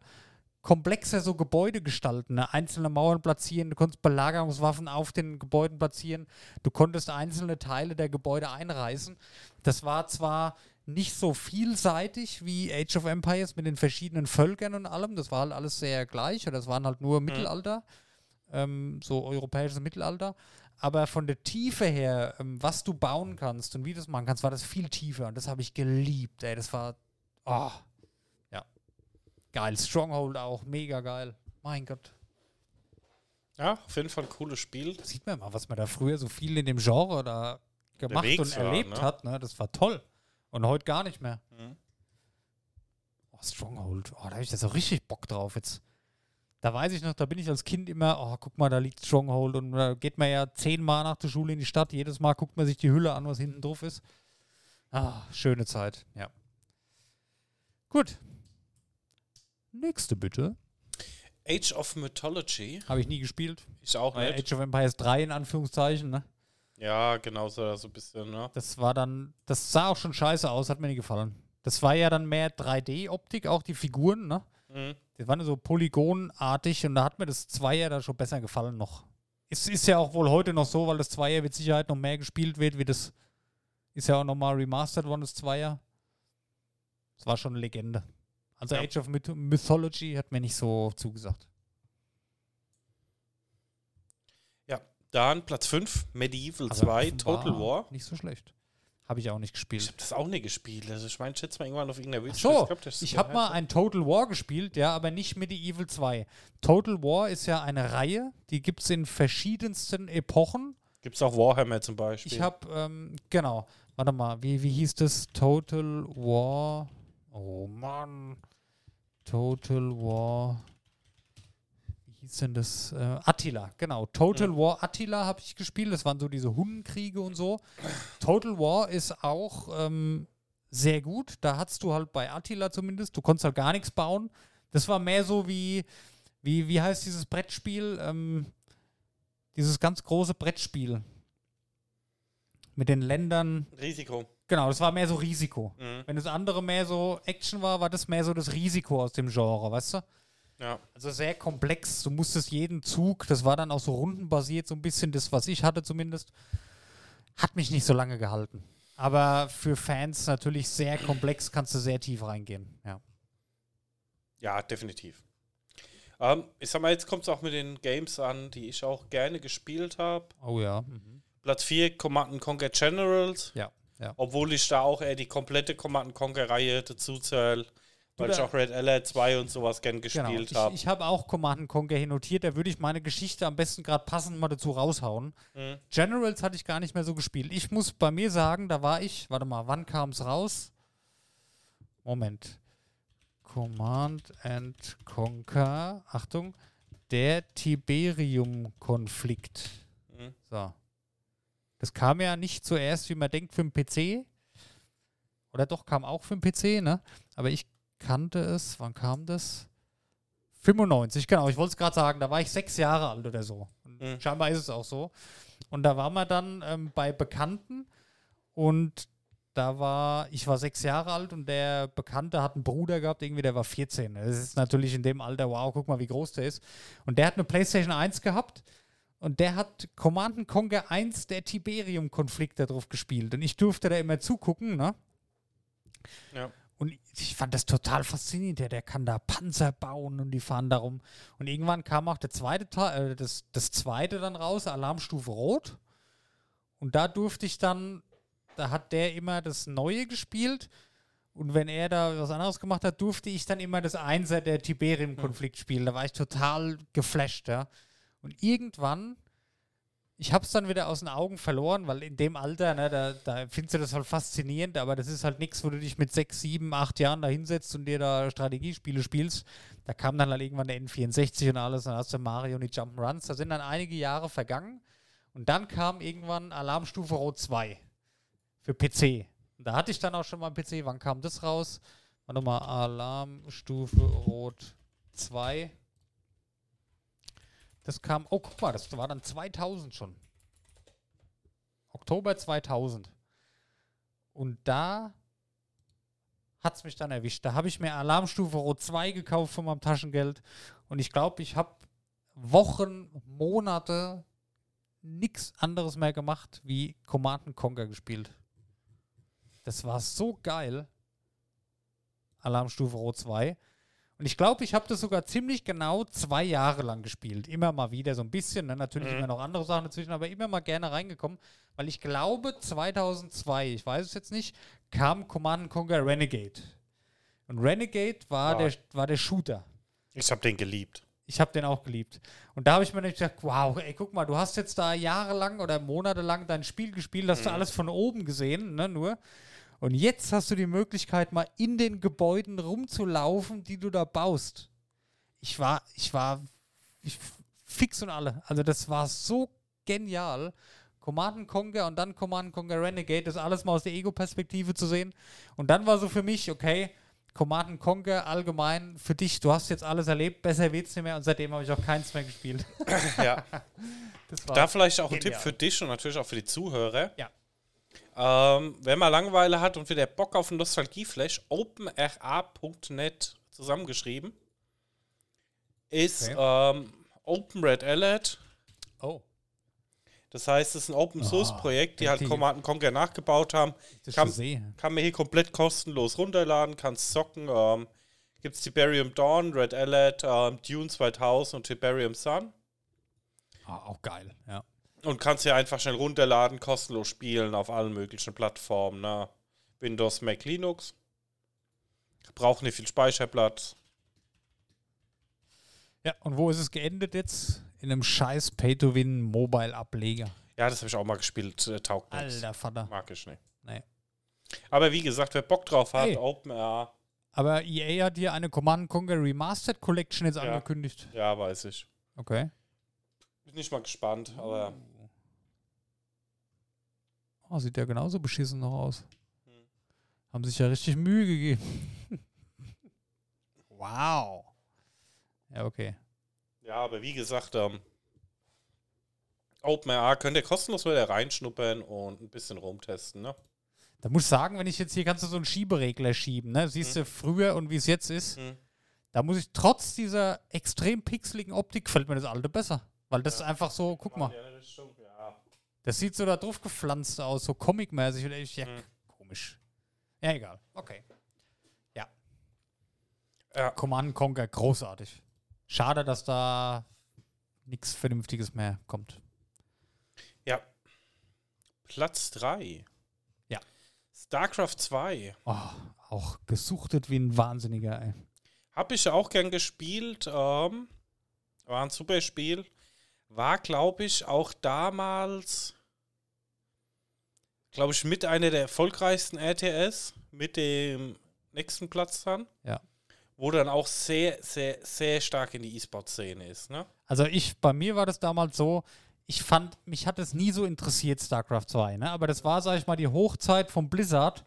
komplexer so Gebäude gestalten, ne? einzelne Mauern platzieren, du konntest Belagerungswaffen auf den Gebäuden platzieren, du konntest einzelne Teile der Gebäude einreißen. Das war zwar nicht so vielseitig wie Age of Empires mit den verschiedenen Völkern und allem, das war halt alles sehr gleich, oder das waren halt nur Mittelalter, ähm, so europäisches Mittelalter. Aber von der Tiefe her, ähm, was du bauen kannst und wie du das machen kannst, war das viel tiefer. Und das habe ich geliebt, ey. Das war. Oh. Geil. Stronghold auch. Mega geil. Mein Gott. Ja, auf jeden Fall ein cooles Spiel. Da sieht man mal, was man da früher so viel in dem Genre da gemacht Unterwegs und war, erlebt ne? hat. Ne? Das war toll. Und heute gar nicht mehr. Mhm. Oh, Stronghold. Oh, da habe ich jetzt auch richtig Bock drauf jetzt. Da weiß ich noch, da bin ich als Kind immer, oh, guck mal, da liegt Stronghold und da geht man ja zehnmal nach der Schule in die Stadt. Jedes Mal guckt man sich die Hülle an, was hinten drauf ist. Ah, schöne Zeit, ja. Gut. Nächste bitte. Age of Mythology. Habe ich nie gespielt. Ich auch Äh, nicht. Age of Empires 3 in Anführungszeichen, ne? Ja, genau so, so ein bisschen, ne? Das war dann, das sah auch schon scheiße aus, hat mir nie gefallen. Das war ja dann mehr 3D-Optik, auch die Figuren, ne? Mhm. Die waren so polygonartig und da hat mir das Zweier da schon besser gefallen noch. Es ist ja auch wohl heute noch so, weil das Zweier mit Sicherheit noch mehr gespielt wird, wie das ist ja auch nochmal remastered worden, das Zweier. Das war schon eine Legende. Also Ja. Age of Myth Mythology hat mir nicht so zugesagt. Ja, dann Platz 5, Medieval Aber 2, offenbar Total War. Nicht so schlecht. Habe ich auch nicht Ich gespielt. habe das auch nie gespielt. Also ich meine, ich schätze mal irgendwann auf irgendeiner Wishlist so, ich das habe mal ein Total War gespielt, ja, aber nicht Medieval 2. Total War ist ja eine Reihe, die gibt es in verschiedensten Epochen. Gibt es auch Warhammer zum Beispiel? Ich habe, ähm, genau, warte mal, wie, wie hieß das? Total War. Oh Mann. Total War. Wie hieß denn das? Äh, Attila, genau. Total War Attila habe ich gespielt. Das waren so diese Hundenkriege und so. Total War ist auch ähm, sehr gut. Da hattest du halt bei Attila zumindest, du konntest halt gar nichts bauen. Das war mehr so wie, wie, wie heißt dieses Brettspiel? Ähm, dieses ganz große Brettspiel. Mit den Ländern. Risiko. Genau, das war mehr so Risiko. Mhm. Wenn das andere mehr so Action war, war das mehr so das Risiko aus dem Genre, weißt du? Ja. Also sehr komplex. Du musstest jeden Zug, das war dann auch so rundenbasiert, so ein bisschen das, was ich hatte zumindest. Hat mich nicht so lange gehalten. Aber für Fans natürlich sehr komplex, kannst du sehr tief reingehen. Ja. Ja, definitiv. Ähm, ich sag mal, jetzt kommt es auch mit den Games an, die ich auch gerne gespielt habe. Oh ja. Mhm. Platz 4, Command Conquer Generals. Ja, ja. Obwohl ich da auch eher die komplette Command Conquer-Reihe dazu zähle, weil ich auch Red Alert 2 und sowas gern Genau. gespielt Ich, habe. ich habe auch Command Conquer hier notiert. Da würde ich meine Geschichte am besten gerade passend mal dazu raushauen. Mhm. Generals hatte ich gar nicht mehr so gespielt. Ich muss bei mir sagen, da war ich, warte mal, wann kam es raus? Moment. Command and Conquer, Achtung, der Tiberium-Konflikt. Mhm. So. Das kam ja nicht zuerst, wie man denkt, für den PC. Oder doch, kam auch für den PC, ne? Aber ich kannte es, wann kam das? 95, genau. Ich wollte es gerade sagen, da war ich sechs Jahre alt oder so. Mhm. Scheinbar ist es auch so. Und da waren wir dann ähm, bei Bekannten und da war, ich war sechs Jahre alt und der Bekannte hat einen Bruder gehabt, irgendwie der war 14. Das ist natürlich in dem Alter, wow, guck mal, wie groß der ist. Und der hat eine PlayStation 1 gehabt und der hat Command Conquer 1 der Tiberium-Konflikt darauf gespielt. Und ich durfte da immer zugucken, ne? Ja. Und ich fand das total faszinierend. Der, der kann da Panzer bauen und die fahren darum. Und irgendwann kam auch der zweite Teil, äh, das, das zweite dann raus, Alarmstufe Rot. Und da durfte ich dann, da hat der immer das Neue gespielt. Und wenn er da was anderes gemacht hat, durfte ich dann immer das Einser der Tiberium-Konflikt spielen. Da war ich total geflasht, ja. Und irgendwann, ich habe es dann wieder aus den Augen verloren, weil in dem Alter, ne, da, da findest du das halt faszinierend, aber das ist halt nichts, wo du dich mit sechs, sieben, acht Jahren da hinsetzt und dir da Strategiespiele spielst. Da kam dann halt irgendwann der N64 und alles, dann hast du Mario und die Jump'n'Runs. Da sind dann einige Jahre vergangen und dann kam irgendwann Alarmstufe Rot 2 für PC. Und da hatte ich dann auch schon mal einen PC. Wann kam das raus? Warte mal, Alarmstufe Rot 2. Das kam, oh, guck mal, das war dann 2000 schon. Oktober 2000. Und da hat es mich dann erwischt. Da habe ich mir Alarmstufe Rot 2 gekauft von meinem Taschengeld. Und ich glaube, ich habe Wochen, Monate nichts anderes mehr gemacht, wie Command Conquer gespielt. Das war so geil. Alarmstufe Rot 2. Und ich glaube, ich habe das sogar ziemlich genau zwei Jahre lang gespielt. Immer mal wieder so ein bisschen. Ne? Natürlich Mhm. immer noch andere Sachen dazwischen, aber immer mal gerne reingekommen. Weil ich glaube, 2002, ich weiß es jetzt nicht, kam Command Conquer Renegade. Und Renegade war, Wow. der, war der Shooter. Ich habe den geliebt. Ich habe den auch geliebt. Und da habe ich mir nämlich gedacht, wow, ey, guck mal, du hast jetzt da jahrelang oder monatelang dein Spiel gespielt, hast du alles von oben gesehen, ne, nur. Und jetzt hast du die Möglichkeit, mal in den Gebäuden rumzulaufen, die du da baust. Ich war, ich war ich, fix und alle. Also das war so genial. Command Conquer und dann Command Conquer Renegade, das alles mal aus der Ego-Perspektive zu sehen. Und dann war so für mich, okay, Command Conquer allgemein für dich, du hast jetzt alles erlebt, besser wird's nicht mehr und seitdem habe ich auch keins mehr gespielt. Ja. Das war Da vielleicht auch ein genial. Tipp für dich und natürlich auch für die Zuhörer. Ja. Ähm, wenn man Langeweile hat und wieder Bock auf einen Nostalgieflash, openra.net zusammengeschrieben, ist ähm, Open Red Alert. Oh, Das heißt, es ist ein Open Source Ah, Projekt, die halt. Command Conquer nachgebaut haben. das Kann-. Kann man hier komplett kostenlos runterladen, kannst zocken. Ähm, Gibt es Tiberium Dawn, Red Alert, ähm, Dune 2000 und Tiberium Sun. Ah, auch geil, ja. Und kannst hier einfach schnell runterladen, kostenlos spielen auf allen möglichen Plattformen. Ne? Windows, Mac, Linux. Braucht nicht viel Speicherplatz. Ja, und wo ist es geendet jetzt? In einem scheiß Pay-to-Win-Mobile-Ableger. Ja, das habe ich auch mal gespielt. Äh, taugt nichts. Alter Vater. Mag ich nicht. Nee. Aber wie gesagt, wer Bock drauf hat, Hey. OpenR, Aber EA hat hier eine Command Conquer Remastered Collection jetzt Ja. angekündigt. ja, weiß ich. Okay. Bin nicht mal gespannt, aber Oh, sieht ja genauso beschissen noch aus. Hm. Haben sich ja richtig Mühe gegeben. wow. Ja, okay. ja, aber wie gesagt, ähm, OpenR könnt ihr kostenlos wieder reinschnuppern und ein bisschen rumtesten, ne? Da muss ich sagen, wenn ich jetzt hier kannst du so einen Schieberegler schieben, ne? Siehst du früher und wie es jetzt ist, Hm. da muss ich trotz dieser extrem pixeligen Optik gefällt mir das alte besser. Weil das ist einfach so, guck mal, Ja, in die Richtung, ja. Das sieht so da drauf gepflanzt aus, so comic-mäßig. Und ich, ja, Hm. komisch. Ja, egal. Okay. Ja. Command Conquer, großartig. Schade, dass da nichts Vernünftiges mehr kommt. Ja. Platz 3. Ja. StarCraft 2. Oh, auch gesuchtet wie ein Wahnsinniger, ey. Hab ich auch gern gespielt. Ähm, war ein super Spiel. War, glaube ich, auch damals, glaube ich, mit einer der erfolgreichsten RTS. Mit dem nächsten Platz dann. Ja. Wo dann auch sehr, sehr, sehr stark in die E-Sport-Szene ist, ne? Also ich, bei mir war das damals so, ich fand, mich hat es nie so interessiert, StarCraft 2, ne? Aber das war, sag ich mal, die Hochzeit von Blizzard,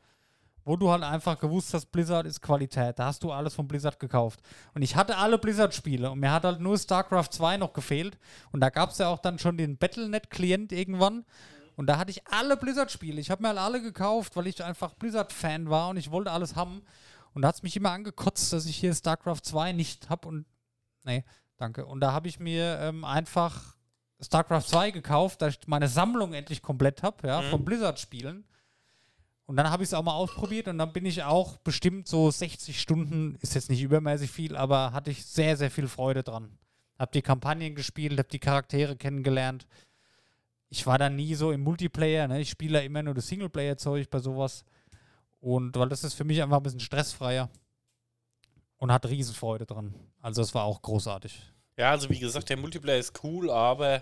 wo du halt einfach gewusst hast, Blizzard ist Qualität. Da hast du alles von Blizzard gekauft. Und ich hatte alle Blizzard-Spiele und mir hat halt nur StarCraft 2 noch gefehlt. Und da gab es ja auch dann schon den Battlenet-Klient irgendwann. Und da hatte ich alle Blizzard-Spiele. Ich habe mir halt alle gekauft, weil ich einfach Blizzard-Fan war und ich wollte alles haben. Und da hat es mich immer angekotzt, dass ich hier StarCraft 2 nicht habe und. Nee, danke. Und da habe ich mir ähm, einfach StarCraft 2 gekauft, dass ich meine Sammlung endlich komplett habe, ja, Mhm. von Blizzard-Spielen. Und dann habe ich es auch mal ausprobiert und dann bin ich auch bestimmt so 60 Stunden, ist jetzt nicht übermäßig viel, aber hatte ich sehr, sehr viel Freude dran. Hab die Kampagnen gespielt, hab die Charaktere kennengelernt. Ich war da nie so im Multiplayer, ne? ich spiele ja immer nur das Singleplayer-Zeug bei sowas. Und weil das ist für mich einfach ein bisschen stressfreier und hat Riesenfreude dran. Also es war auch großartig. Ja, also wie gesagt, der Multiplayer ist cool, aber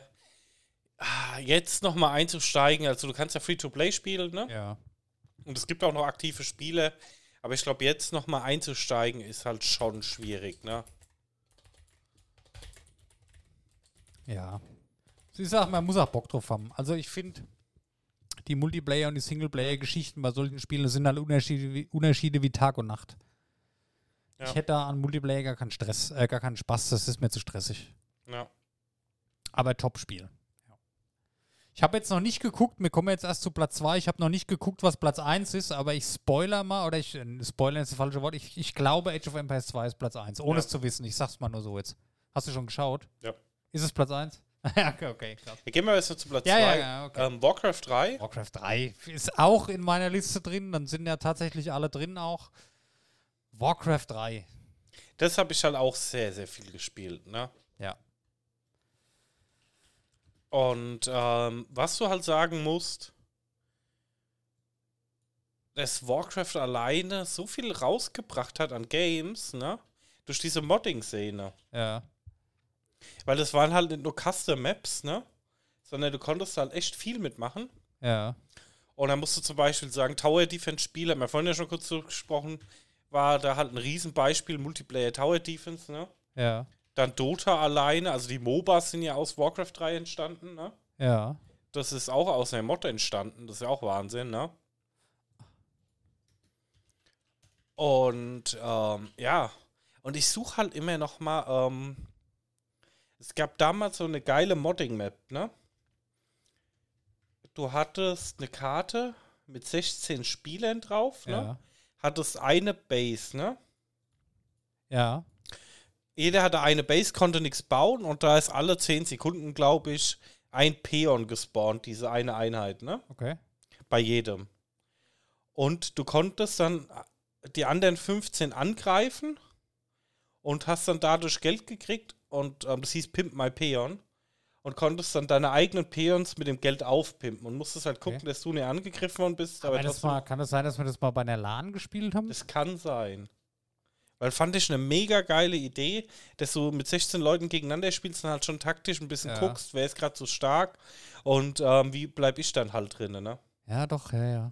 ah, jetzt nochmal einzusteigen, also du kannst ja Free-to-Play spielen, ne? Ja. Und es gibt auch noch aktive Spiele, aber ich glaube, jetzt nochmal einzusteigen ist halt schon schwierig, ne? Ja. Ich sag, man muss auch Bock drauf haben. Also ich finde, die Multiplayer- und die Singleplayer-Geschichten bei solchen Spielen sind halt Unterschiede wie, Unterschiede wie Tag und Nacht. Ja. Ich hätte da an Multiplayer gar keinen Stress, äh, gar keinen Spaß, das ist mir zu stressig. Ja. Aber Top-Spiel. Ja. Ich habe jetzt noch nicht geguckt, wir kommen jetzt erst zu Platz 2. Ich habe noch nicht geguckt, was Platz 1 ist, aber ich spoiler mal, oder ich, äh, spoilern ist das falsche Wort, ich, ich glaube, Age of Empires 2 ist Platz 1, ohne Ja. es zu wissen. Ich sag's mal nur so jetzt. Hast du schon geschaut? Ja. Ist es Platz 1? ja, okay. Wir gehen mal jetzt zu Platz 2. Ja, ja, ja, okay. ähm, Warcraft 3. Warcraft 3 ist auch in meiner Liste drin, dann sind ja tatsächlich alle drin auch. Warcraft 3. Das habe ich halt auch sehr, sehr viel gespielt, ne? Ja. Und ähm, was du halt sagen musst, dass Warcraft alleine so viel rausgebracht hat an Games, ne? Durch diese Modding-Szene. Ja. Weil das waren halt nicht nur Custom Maps, ne? Sondern du konntest halt echt viel mitmachen. Ja. Und dann musst du zum Beispiel sagen, Tower Defense Spieler, haben wir vorhin ja schon kurz gesprochen, war da halt ein Riesenbeispiel, Multiplayer Tower Defense, ne? Ja. Dann Dota alleine, also die MOBAs sind ja aus Warcraft 3 entstanden, ne? Ja. Das ist auch aus einer Mod entstanden, das ist ja auch Wahnsinn, ne? Und ähm, ja, und ich suche halt immer noch mal, ähm, es gab damals so eine geile Modding-Map, ne? Du hattest eine Karte mit 16 Spielern drauf, ne? Ja. Hattest eine Base, ne? Ja. Jeder hatte eine Base, konnte nichts bauen und da ist alle 10 Sekunden, glaube ich, ein Peon gespawnt, diese eine Einheit, ne? Okay. Bei jedem. Und du konntest dann die anderen 15 angreifen und hast dann dadurch Geld gekriegt und ähm, das hieß Pimp My Peon und konntest dann deine eigenen Peons mit dem Geld aufpimpen und musstest halt gucken, Okay. dass du nicht angegriffen worden bist. Aber das mal, kann das sein, dass wir das mal bei einer LAN gespielt haben? das kann sein. Weil fand ich eine mega geile Idee, dass du mit 16 Leuten gegeneinander spielst und halt schon taktisch ein bisschen Ja. guckst, wer ist gerade so stark und ähm, wie bleib ich dann halt drin, ne? Ja, doch, ja, ja.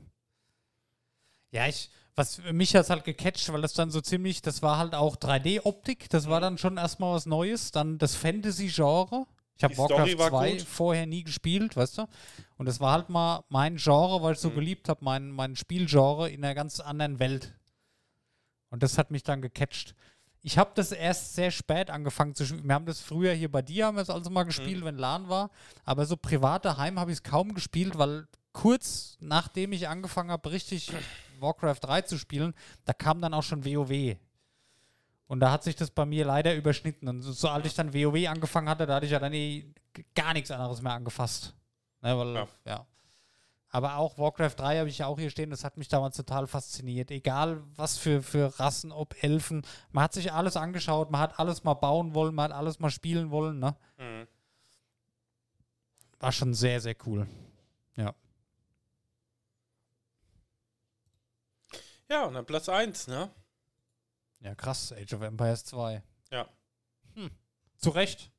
Ja, ich, was mich hat halt gecatcht, weil das dann so ziemlich, das war halt auch 3D-Optik, das war dann schon erstmal was Neues. Dann das Fantasy-Genre. Ich habe Warcraft war 2 gut. vorher nie gespielt, weißt du? Und das war halt mal mein Genre, weil ich so Mhm. geliebt habe, mein, mein Spielgenre in einer ganz anderen Welt. Und das hat mich dann gecatcht. Ich habe das erst sehr spät angefangen zu spielen. Wir haben das früher hier bei dir, haben wir es also mal gespielt, wenn LAN war. Aber so privat daheim habe ich es kaum gespielt, weil kurz nachdem ich angefangen habe, richtig Warcraft 3 zu spielen, da kam dann auch schon WoW. Und da hat sich das bei mir leider überschnitten. Und so, als ich dann WoW angefangen hatte, da hatte ich ja dann eh gar nichts anderes mehr angefasst. Ne, weil, ja. Ja. Aber auch Warcraft 3 habe ich ja auch hier stehen, das hat mich damals total fasziniert. Egal was für, für Rassen, ob Elfen. Man hat sich alles angeschaut, man hat alles mal bauen wollen, man hat alles mal spielen wollen, ne? Mhm. War schon sehr, sehr cool. Ja. Ja, und dann Platz 1, ne? Ja, krass, Age of Empires 2. Ja. Hm. Zu Recht.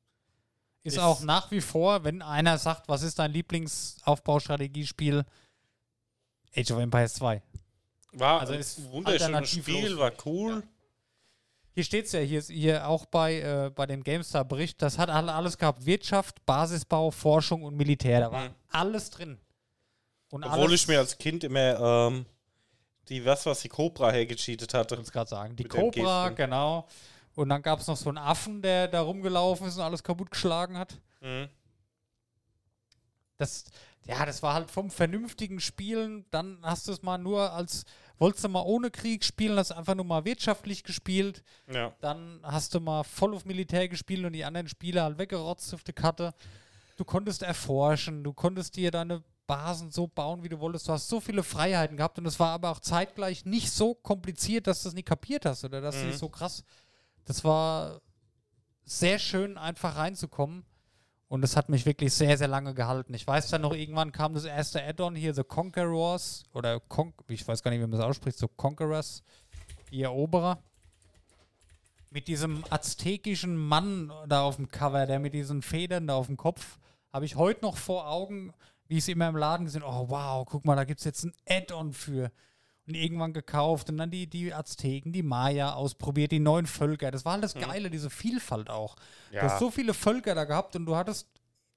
Ist, Ist- auch nach wie vor, wenn einer sagt, was ist dein Lieblingsaufbaustrategiespiel? Age of Empires 2. War Also ein ist wunderschönes alternativlos. Spiel, war cool. Hier steht es ja, hier ist hier auch bei, äh, bei dem GameStar-Bericht, das hat alle- alles gehabt. Wirtschaft, Basisbau, Forschung und Militär. Da war Mhm. alles drin. Und Obwohl alles, ich mir als Kind immer ähm, die, was, was die Cobra hergecheatet hatte. Ich wollte gerade sagen. Die Cobra, genau. Und dann gab es noch so einen Affen, der da rumgelaufen ist und alles kaputt geschlagen hat. Mhm. Das, ja, das war halt vom vernünftigen Spielen. Dann hast du es mal nur als, wolltest du mal ohne Krieg spielen, hast einfach nur mal wirtschaftlich gespielt. Ja. Dann hast du mal voll auf Militär gespielt und die anderen Spieler halt weggerotzt auf die Karte. Du konntest erforschen, du konntest dir deine Basen so bauen, wie du wolltest. Du hast so viele Freiheiten gehabt und es war aber auch zeitgleich nicht so kompliziert, dass du es nicht kapiert hast oder dass du Mhm. nicht so krass. Das war sehr schön, einfach reinzukommen. Und es hat mich wirklich sehr, sehr lange gehalten. Ich weiß dann noch, irgendwann kam das erste Add-on hier, The Conquerors, oder Con ich weiß gar nicht, wie man das ausspricht, so Conquerors, die Eroberer. Mit diesem aztekischen Mann da auf dem Cover, der mit diesen Federn da auf dem Kopf, habe ich heute noch vor Augen, wie ich es immer im Laden gesehen oh wow, guck mal, da gibt es jetzt ein Add-on für. Und irgendwann gekauft und dann die, die Azteken, die Maya ausprobiert, die neuen Völker. Das war halt das Geile, diese Vielfalt auch. Du hast so viele Völker da gehabt und du hattest,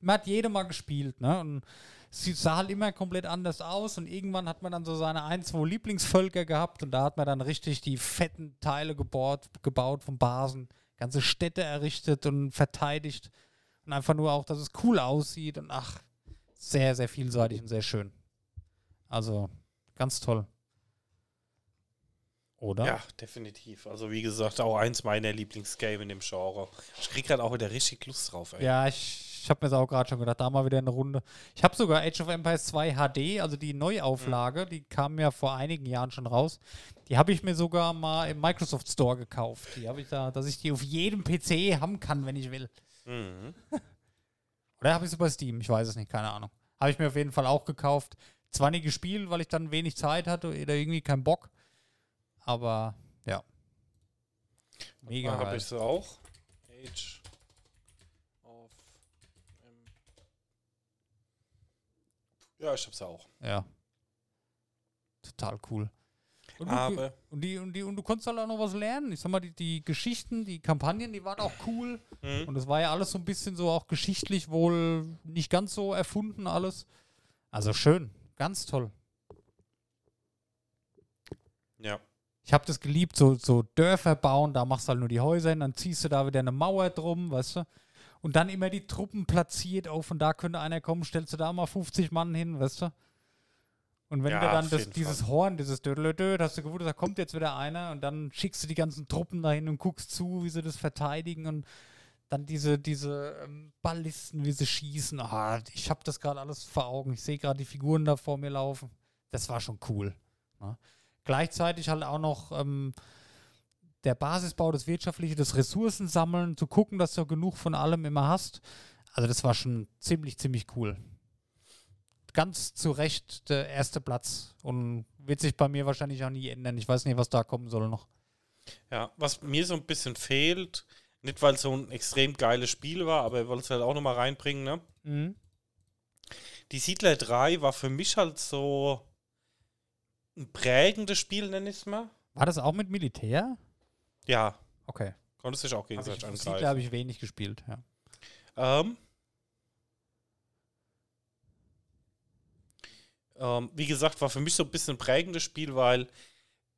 man hat jede mal gespielt, ne? Und sie sah halt immer komplett anders aus und irgendwann hat man dann so seine ein, zwei Lieblingsvölker gehabt und da hat man dann richtig die fetten Teile gebaut, gebaut von Basen, ganze Städte errichtet und verteidigt und einfach nur auch, dass es cool aussieht und ach, sehr, sehr vielseitig und sehr schön. Also, ganz toll. Oder? Ja, definitiv. Also wie gesagt, auch eins meiner Lieblingsgame in dem Genre. Ich krieg gerade auch wieder richtig Lust drauf, ey. Ja, ich, ich habe mir das auch gerade schon gedacht, da mal wieder eine Runde. Ich habe sogar Age of Empires 2 HD, also die Neuauflage, die kam ja vor einigen Jahren schon raus. Die habe ich mir sogar mal im Microsoft Store gekauft. Die habe ich da, dass ich die auf jedem PC haben kann, wenn ich will. Mhm. Oder habe ich sie bei Steam? Ich weiß es nicht, keine Ahnung. Habe ich mir auf jeden Fall auch gekauft. Zwar nie gespielt, weil ich dann wenig Zeit hatte oder irgendwie keinen Bock. Aber ja. Mega. Habe ich sie auch. Age of Em- Ja, ich hab's auch. Ja. Total cool. Und du, Aber und, die, und, die, und du konntest halt auch noch was lernen. Ich sag mal, die, die Geschichten, die Kampagnen, die waren auch cool. Mhm. Und es war ja alles so ein bisschen so auch geschichtlich wohl nicht ganz so erfunden alles. Also schön. Ganz toll. ja. Ich habe das geliebt, so, so Dörfer bauen, da machst du halt nur die Häuser hin, dann ziehst du da wieder eine Mauer drum, weißt du? Und dann immer die Truppen platziert, auf von da könnte einer kommen, stellst du da mal 50 Mann hin, weißt du? Und wenn Ja, du dann das, dieses Fall. Horn, dieses Dödelödö, hast du gewusst, da kommt jetzt wieder einer und dann schickst du die ganzen Truppen dahin und guckst zu, wie sie das verteidigen und dann diese, diese ähm, Ballisten, wie sie schießen. Ah, ich habe das gerade alles vor Augen. Ich sehe gerade die Figuren da vor mir laufen. Das war schon cool. Ne? Gleichzeitig halt auch noch ähm, der Basisbau, das Wirtschaftliche, das Ressourcen sammeln, zu gucken, dass du genug von allem immer hast. Also das war schon ziemlich, ziemlich cool. Ganz zu Recht der erste Platz und wird sich bei mir wahrscheinlich auch nie ändern. Ich weiß nicht, was da kommen soll noch. Ja, was mir so ein bisschen fehlt, nicht weil es so ein extrem geiles Spiel war, aber ich wollte es halt auch nochmal reinbringen, ne? Mhm. Die Siedler 3 war für mich halt so ein prägendes Spiel, nenne ich es mal. War das auch mit Militär? Ja, Okay. konntest dich auch Hab ich, gegenseitig Siedler angreifen. habe ich wenig gespielt, ja. Ähm, ähm, wie gesagt, war für mich so ein bisschen ein prägendes Spiel, weil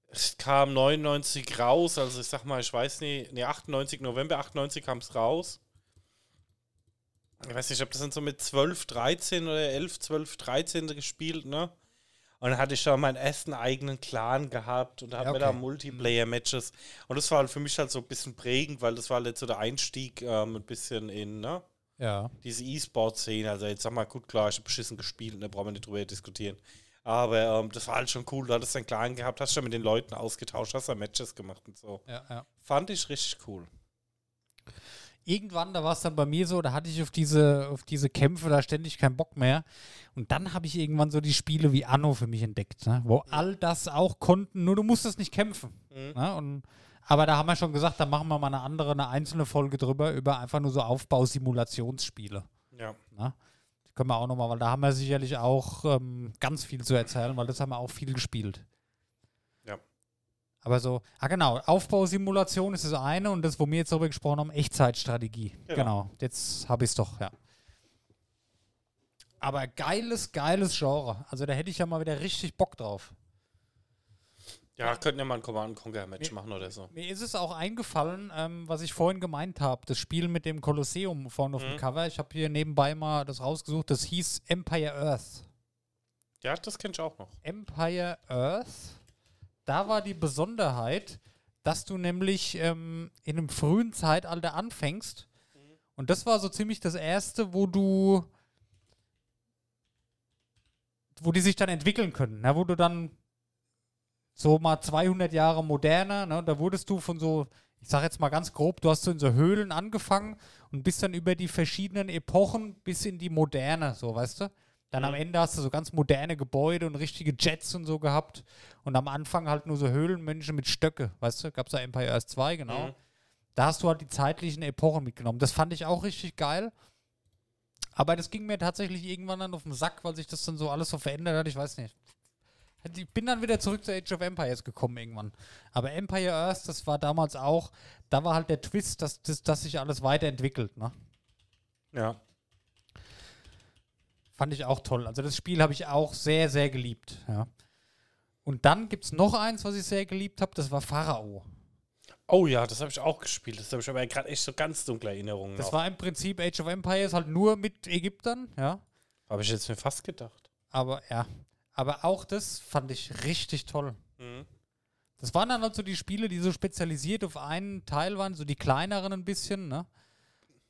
es kam 99 raus, also ich sag mal, ich weiß nicht, nee, 98, November 98 kam es raus. Ich weiß nicht, ich habe das dann so mit 12, 13 oder 11, 12, 13 gespielt, ne? Und dann hatte ich schon meinen ersten eigenen Clan gehabt und da hatten Ja, wir da okay. Multiplayer-Matches. Und das war halt für mich halt so ein bisschen prägend, weil das war halt so der Einstieg ähm, ein bisschen in, ne? Ja. Diese E-Sport-Szene, also jetzt sag mal, gut, klar, ich habe beschissen gespielt, da brauchen wir nicht drüber diskutieren. Aber ähm, das war halt schon cool. Du hattest einen Clan gehabt, hast schon mit den Leuten ausgetauscht, hast da Matches gemacht und so. Ja, ja. Fand ich richtig cool. Irgendwann, da war es dann bei mir so, da hatte ich auf diese, auf diese Kämpfe da ständig keinen Bock mehr. Und dann habe ich irgendwann so die Spiele wie Anno für mich entdeckt, ne? wo all das auch konnten, nur du musstest nicht kämpfen. Mhm. Ne? Und, aber da haben wir schon gesagt, da machen wir mal eine andere, eine einzelne Folge drüber, über einfach nur so Aufbausimulationsspiele. Ja. Ne? Die können wir auch nochmal, weil da haben wir sicherlich auch ähm, ganz viel zu erzählen, weil das haben wir auch viel gespielt. Ja. Aber so, ah genau, Aufbausimulation ist das eine und das, wo wir jetzt darüber gesprochen haben, Echtzeitstrategie. Genau. Genau, jetzt habe ich es doch, ja. Aber geiles, geiles Genre. Also da hätte ich ja mal wieder richtig Bock drauf. Ja, könnten ja mal ein Command Conquer Match Nee. machen oder so. Mir ist es auch eingefallen, ähm, was ich vorhin gemeint habe, das Spiel mit dem Kolosseum vorne auf dem Mhm. Cover. Ich habe hier nebenbei mal das rausgesucht, das hieß Empire Earth. Ja, das kenn ich auch noch. Empire Earth, da war die Besonderheit, dass du nämlich ähm, in einem frühen Zeitalter anfängst. Und das war so ziemlich das erste, wo du, wo die sich dann entwickeln können, ne? wo du dann so mal 200 Jahre moderner, ne? da wurdest du von so, ich sag jetzt mal ganz grob, du hast so in so Höhlen angefangen und bist dann über die verschiedenen Epochen bis in die Moderne, so weißt du. Dann am Mhm. Ende hast du so ganz moderne Gebäude und richtige Jets und so gehabt. Und am Anfang halt nur so Höhlenmenschen mit Stöcke, weißt du? Gab es da Empire Earth 2, genau. Mhm. Da hast du halt die zeitlichen Epochen mitgenommen. Das fand ich auch richtig geil. Aber das ging mir tatsächlich irgendwann dann auf den Sack, weil sich das dann so alles so verändert hat. Ich weiß nicht. Ich bin dann wieder zurück zu Age of Empires gekommen irgendwann. Aber Empire Earth, das war damals auch, da war halt der Twist, dass, dass, dass sich alles weiterentwickelt. Ne? Ja. Fand ich auch toll. Also das Spiel habe ich auch sehr, sehr geliebt. Ja. Und dann gibt es noch eins, was ich sehr geliebt habe, das war Pharao. Oh ja, das habe ich auch gespielt. Das habe ich aber gerade echt so ganz dunkle Erinnerungen. Das noch. war im Prinzip Age of Empires halt nur mit Ägyptern, ja. Habe ich jetzt mir fast gedacht. Aber ja. Aber auch das fand ich richtig toll. Mhm. Das waren dann halt so die Spiele, die so spezialisiert auf einen Teil waren, so die kleineren ein bisschen, ne?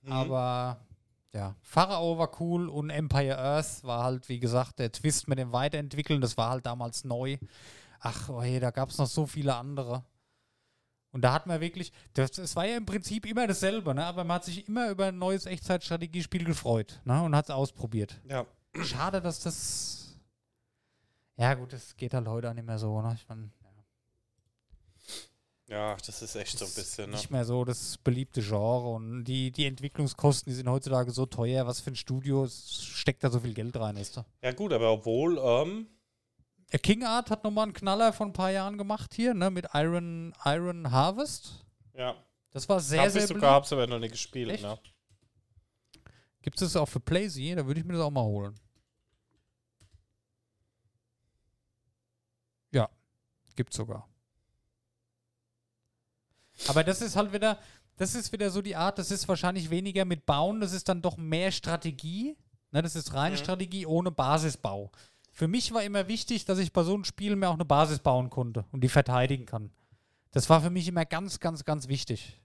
Mhm. Aber ja, Pharao war cool und Empire Earth war halt, wie gesagt, der Twist mit dem Weiterentwickeln, das war halt damals neu. Ach, oh hey, da gab es noch so viele andere. Und da hat man wirklich, das, es war ja im Prinzip immer dasselbe, ne? aber man hat sich immer über ein neues Echtzeitstrategiespiel gefreut ne? und hat es ausprobiert. Ja. Schade, dass das. Ja, gut, das geht halt heute auch nicht mehr so, ne? Ich mein, Ja, das ist echt so ein bisschen. Ne? nicht mehr so das beliebte Genre und die, die Entwicklungskosten, die sind heutzutage so teuer. Was für ein Studio steckt da so viel Geld rein, ist da? Ja, gut, aber obwohl, ähm, Äh, King Art hat nochmal einen Knaller von ein paar Jahren gemacht hier, ne? Mit Iron, Iron Harvest. ja, Das war sehr, hab sehr ich sogar, hab's aber noch nicht gespielt. Echt? Ne? Gibt es das auch für Playsee? Da würde ich mir das auch mal holen. Ja, gibt's sogar. Aber das ist halt wieder, das ist wieder so die Art, das ist wahrscheinlich weniger mit Bauen, das ist dann doch mehr Strategie. Ne, das ist reine Mhm. Strategie ohne Basisbau. Für mich war immer wichtig, dass ich bei so einem Spiel mir auch eine Basis bauen konnte und die verteidigen kann. Das war für mich immer ganz, ganz, ganz wichtig.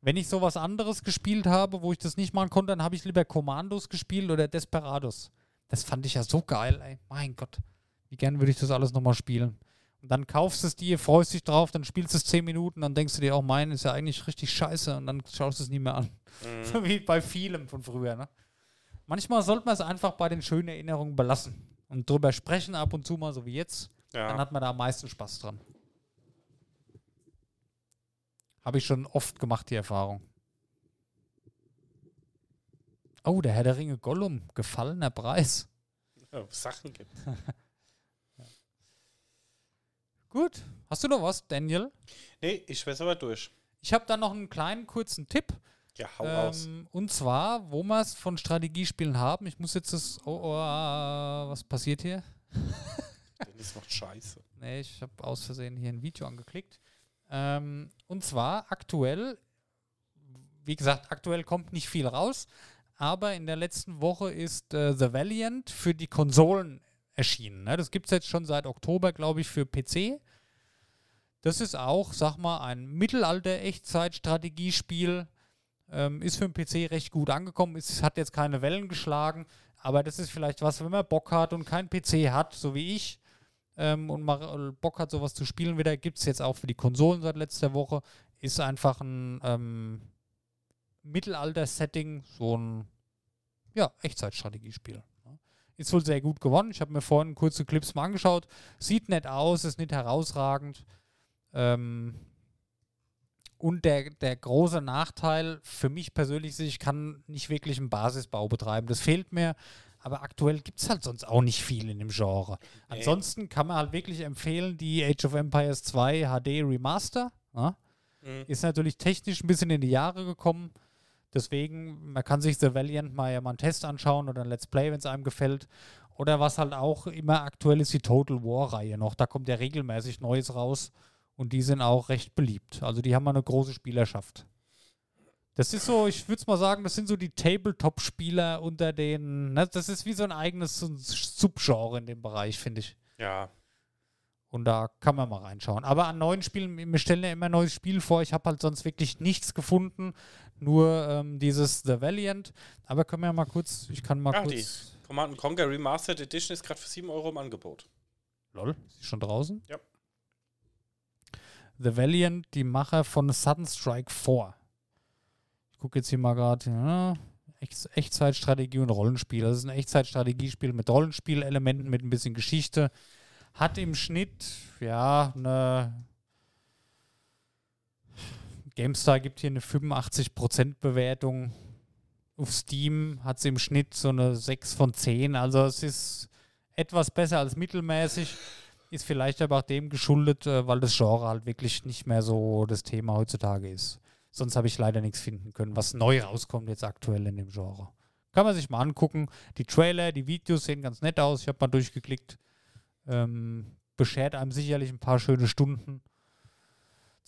Wenn ich sowas anderes gespielt habe, wo ich das nicht machen konnte, dann habe ich lieber Commandos gespielt oder Desperados. Das fand ich ja so geil, ey. Mein Gott. Wie gern würde ich das alles nochmal spielen. Und dann kaufst du es dir, freust dich drauf, dann spielst du es 10 Minuten, dann denkst du dir auch, mein ist ja eigentlich richtig scheiße und dann schaust du es nie mehr an. Mhm. So wie bei vielem von früher, ne? Manchmal sollte man es einfach bei den schönen Erinnerungen belassen und drüber sprechen ab und zu mal, so wie jetzt. Dann Ja. hat man da am meisten Spaß dran. Habe ich schon oft gemacht, die Erfahrung. Oh, der Herr der Ringe Gollum. Gefallener Preis. ja, Sachen gibt. Gut. Hast du noch was, Daniel? Nee, ich weiß aber durch. Ich habe da noch einen kleinen, kurzen Tipp. Ja, hau raus. Ähm, und zwar, wo wir es von Strategiespielen haben. Ich muss jetzt das. Oh, oh, ah, was passiert hier? Dennis macht Scheiße. Nee, ich habe aus Versehen hier ein Video angeklickt. Ähm, und zwar aktuell, wie gesagt, aktuell kommt nicht viel raus, aber in der letzten Woche ist äh, The Valiant für die Konsolen erschienen. Ne? Das gibt es jetzt schon seit Oktober, glaube ich, für PC. Das ist auch, sag mal, ein Mittelalter-Echtzeit-Strategiespiel Ähm, ist für den PC recht gut angekommen, ist, hat jetzt keine Wellen geschlagen, aber das ist vielleicht was, wenn man Bock hat und keinen PC hat, so wie ich, ähm, und mal Bock hat, sowas zu spielen wieder, gibt es jetzt auch für die Konsolen seit letzter Woche. Ist einfach ein ähm, Mittelalter-Setting, so ein ja, Echtzeitstrategiespiel. Ist wohl sehr gut gewonnen. Ich habe mir vorhin kurze Clips mal angeschaut. Sieht nett aus, ist nicht herausragend. Ähm, und der, der große Nachteil für mich persönlich ist, ich kann nicht wirklich einen Basisbau betreiben. Das fehlt mir. Aber aktuell gibt es halt sonst auch nicht viel in dem Genre. Ansonsten kann man halt wirklich empfehlen, die Age of Empires 2 HD Remaster. Ja? Mhm. Ist natürlich technisch ein bisschen in die Jahre gekommen. Deswegen, man kann sich The Valiant mal ja mal einen Test anschauen oder ein Let's Play, wenn es einem gefällt. Oder was halt auch immer aktuell ist, die Total War-Reihe noch. Da kommt ja regelmäßig Neues raus und die sind auch recht beliebt. Also die haben eine große Spielerschaft. Das ist so, ich würde es mal sagen, das sind so die Tabletop-Spieler unter den. Ne, das ist wie so ein eigenes Subgenre in dem Bereich, finde ich. Ja. Und da kann man mal reinschauen. Aber an neuen Spielen, wir stellen ja immer ein neues Spiel vor. Ich habe halt sonst wirklich nichts gefunden. Nur ähm, dieses The Valiant. Aber können wir ja mal kurz, ich kann mal Ah, kurz. die Command Conquer Remastered Edition ist gerade für 7 Euro im Angebot. Lol, ist die schon draußen? Ja. The Valiant, die Macher von Sudden Strike 4. Ich gucke jetzt hier mal gerade. Ja, Echt, Echtzeitstrategie und Rollenspiel. Das ist ein Echtzeitstrategiespiel mit Rollenspielelementen, mit ein bisschen Geschichte. Hat im Schnitt, ja, eine. GameStar gibt hier eine 85% Bewertung. Auf Steam hat sie im Schnitt so eine 6 von 10. Also es ist etwas besser als mittelmäßig. Ist vielleicht aber auch dem geschuldet, äh, weil das Genre halt wirklich nicht mehr so das Thema heutzutage ist. Sonst habe ich leider nichts finden können, was neu rauskommt jetzt aktuell in dem Genre. Kann man sich mal angucken. Die Trailer, die Videos sehen ganz nett aus. Ich habe mal durchgeklickt. Ähm, beschert einem sicherlich ein paar schöne Stunden.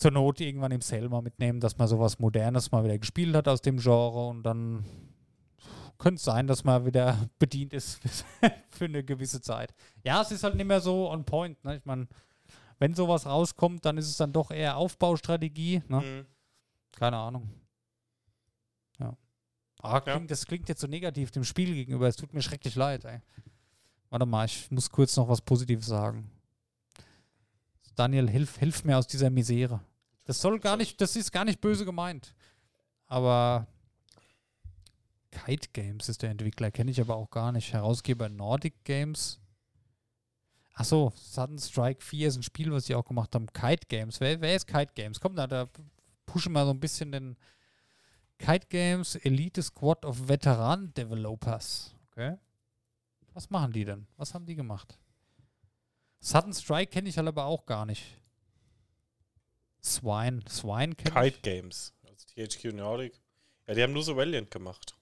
Zur Not irgendwann im Sale mal mitnehmen, dass man sowas Modernes mal wieder gespielt hat aus dem Genre und dann könnte es sein, dass man wieder bedient ist für eine gewisse Zeit. Ja, es ist halt nicht mehr so on point. Ne? Ich meine, wenn sowas rauskommt, dann ist es dann doch eher Aufbaustrategie. Ne? Mhm. Keine Ahnung. Ja. Ah, Ja. klingt, Das klingt jetzt so negativ dem Spiel gegenüber. Es tut mir schrecklich leid, ey. Warte mal, ich muss kurz noch was Positives sagen. Daniel, hilf, hilf mir aus dieser Misere. Das soll gar nicht, das ist gar nicht böse gemeint. Aber Kite Games ist der Entwickler, kenne ich aber auch gar nicht. Herausgeber Nordic Games. Achso, Sudden Strike 4 ist ein Spiel, was sie auch gemacht haben. Kite Games. Wer, wer ist Kite Games? Komm, da, da pushen wir so ein bisschen den Kite Games Elite Squad of Veteran Developers. Okay. Was machen die denn? Was haben die gemacht? Sudden Strike kenne ich halt aber auch gar nicht. Swine. Swine kenne ich. Kite Games. Also THQ Nordic. Ja, die haben nur so Valiant gemacht.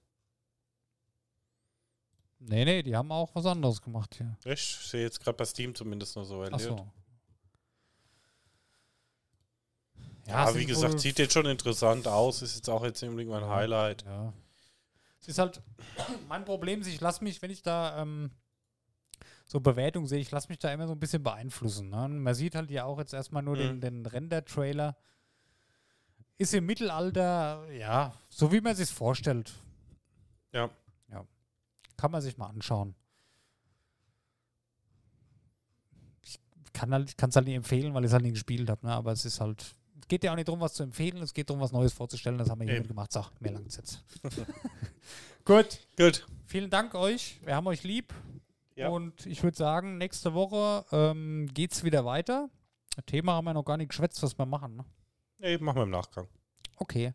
Nee, nee, die haben auch was anderes gemacht hier. Ich sehe jetzt gerade bei Steam zumindest nur so Valiant. Achso. Ja, es wie gesagt, sieht jetzt schon interessant aus. Ist jetzt auch jetzt unbedingt mein Ja. Highlight. Ja. Es ist halt, mein Problem ich lasse mich, wenn ich da ähm, so Bewertungen sehe, ich lasse mich da immer so ein bisschen beeinflussen. Ne? Man sieht halt ja auch jetzt erstmal nur den, Mhm. den Render-Trailer. Ist im Mittelalter, ja, so wie man sich vorstellt. Ja. Ja. Kann man sich mal anschauen. Ich kann es halt, halt nicht empfehlen, weil ich es halt nie gespielt habe, ne? aber es ist halt, geht ja auch nicht darum, was zu empfehlen, es geht darum, was Neues vorzustellen. Das haben wir Eben. gemacht. So, mehr langt's jetzt. Gut, Gut. vielen Dank euch. Wir haben euch lieb. Ja. Und ich würde sagen, nächste Woche ähm, geht es wieder weiter. Thema haben wir noch gar nicht geschwätzt, was wir machen. Ne? Nee, machen wir im Nachgang. Okay.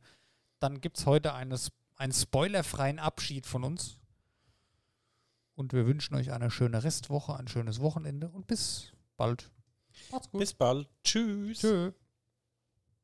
Dann gibt es heute eines, einen spoilerfreien Abschied von uns. Und wir wünschen euch eine schöne Restwoche, ein schönes Wochenende und bis bald. Macht's gut. Bis bald. Tschüss. Tschö.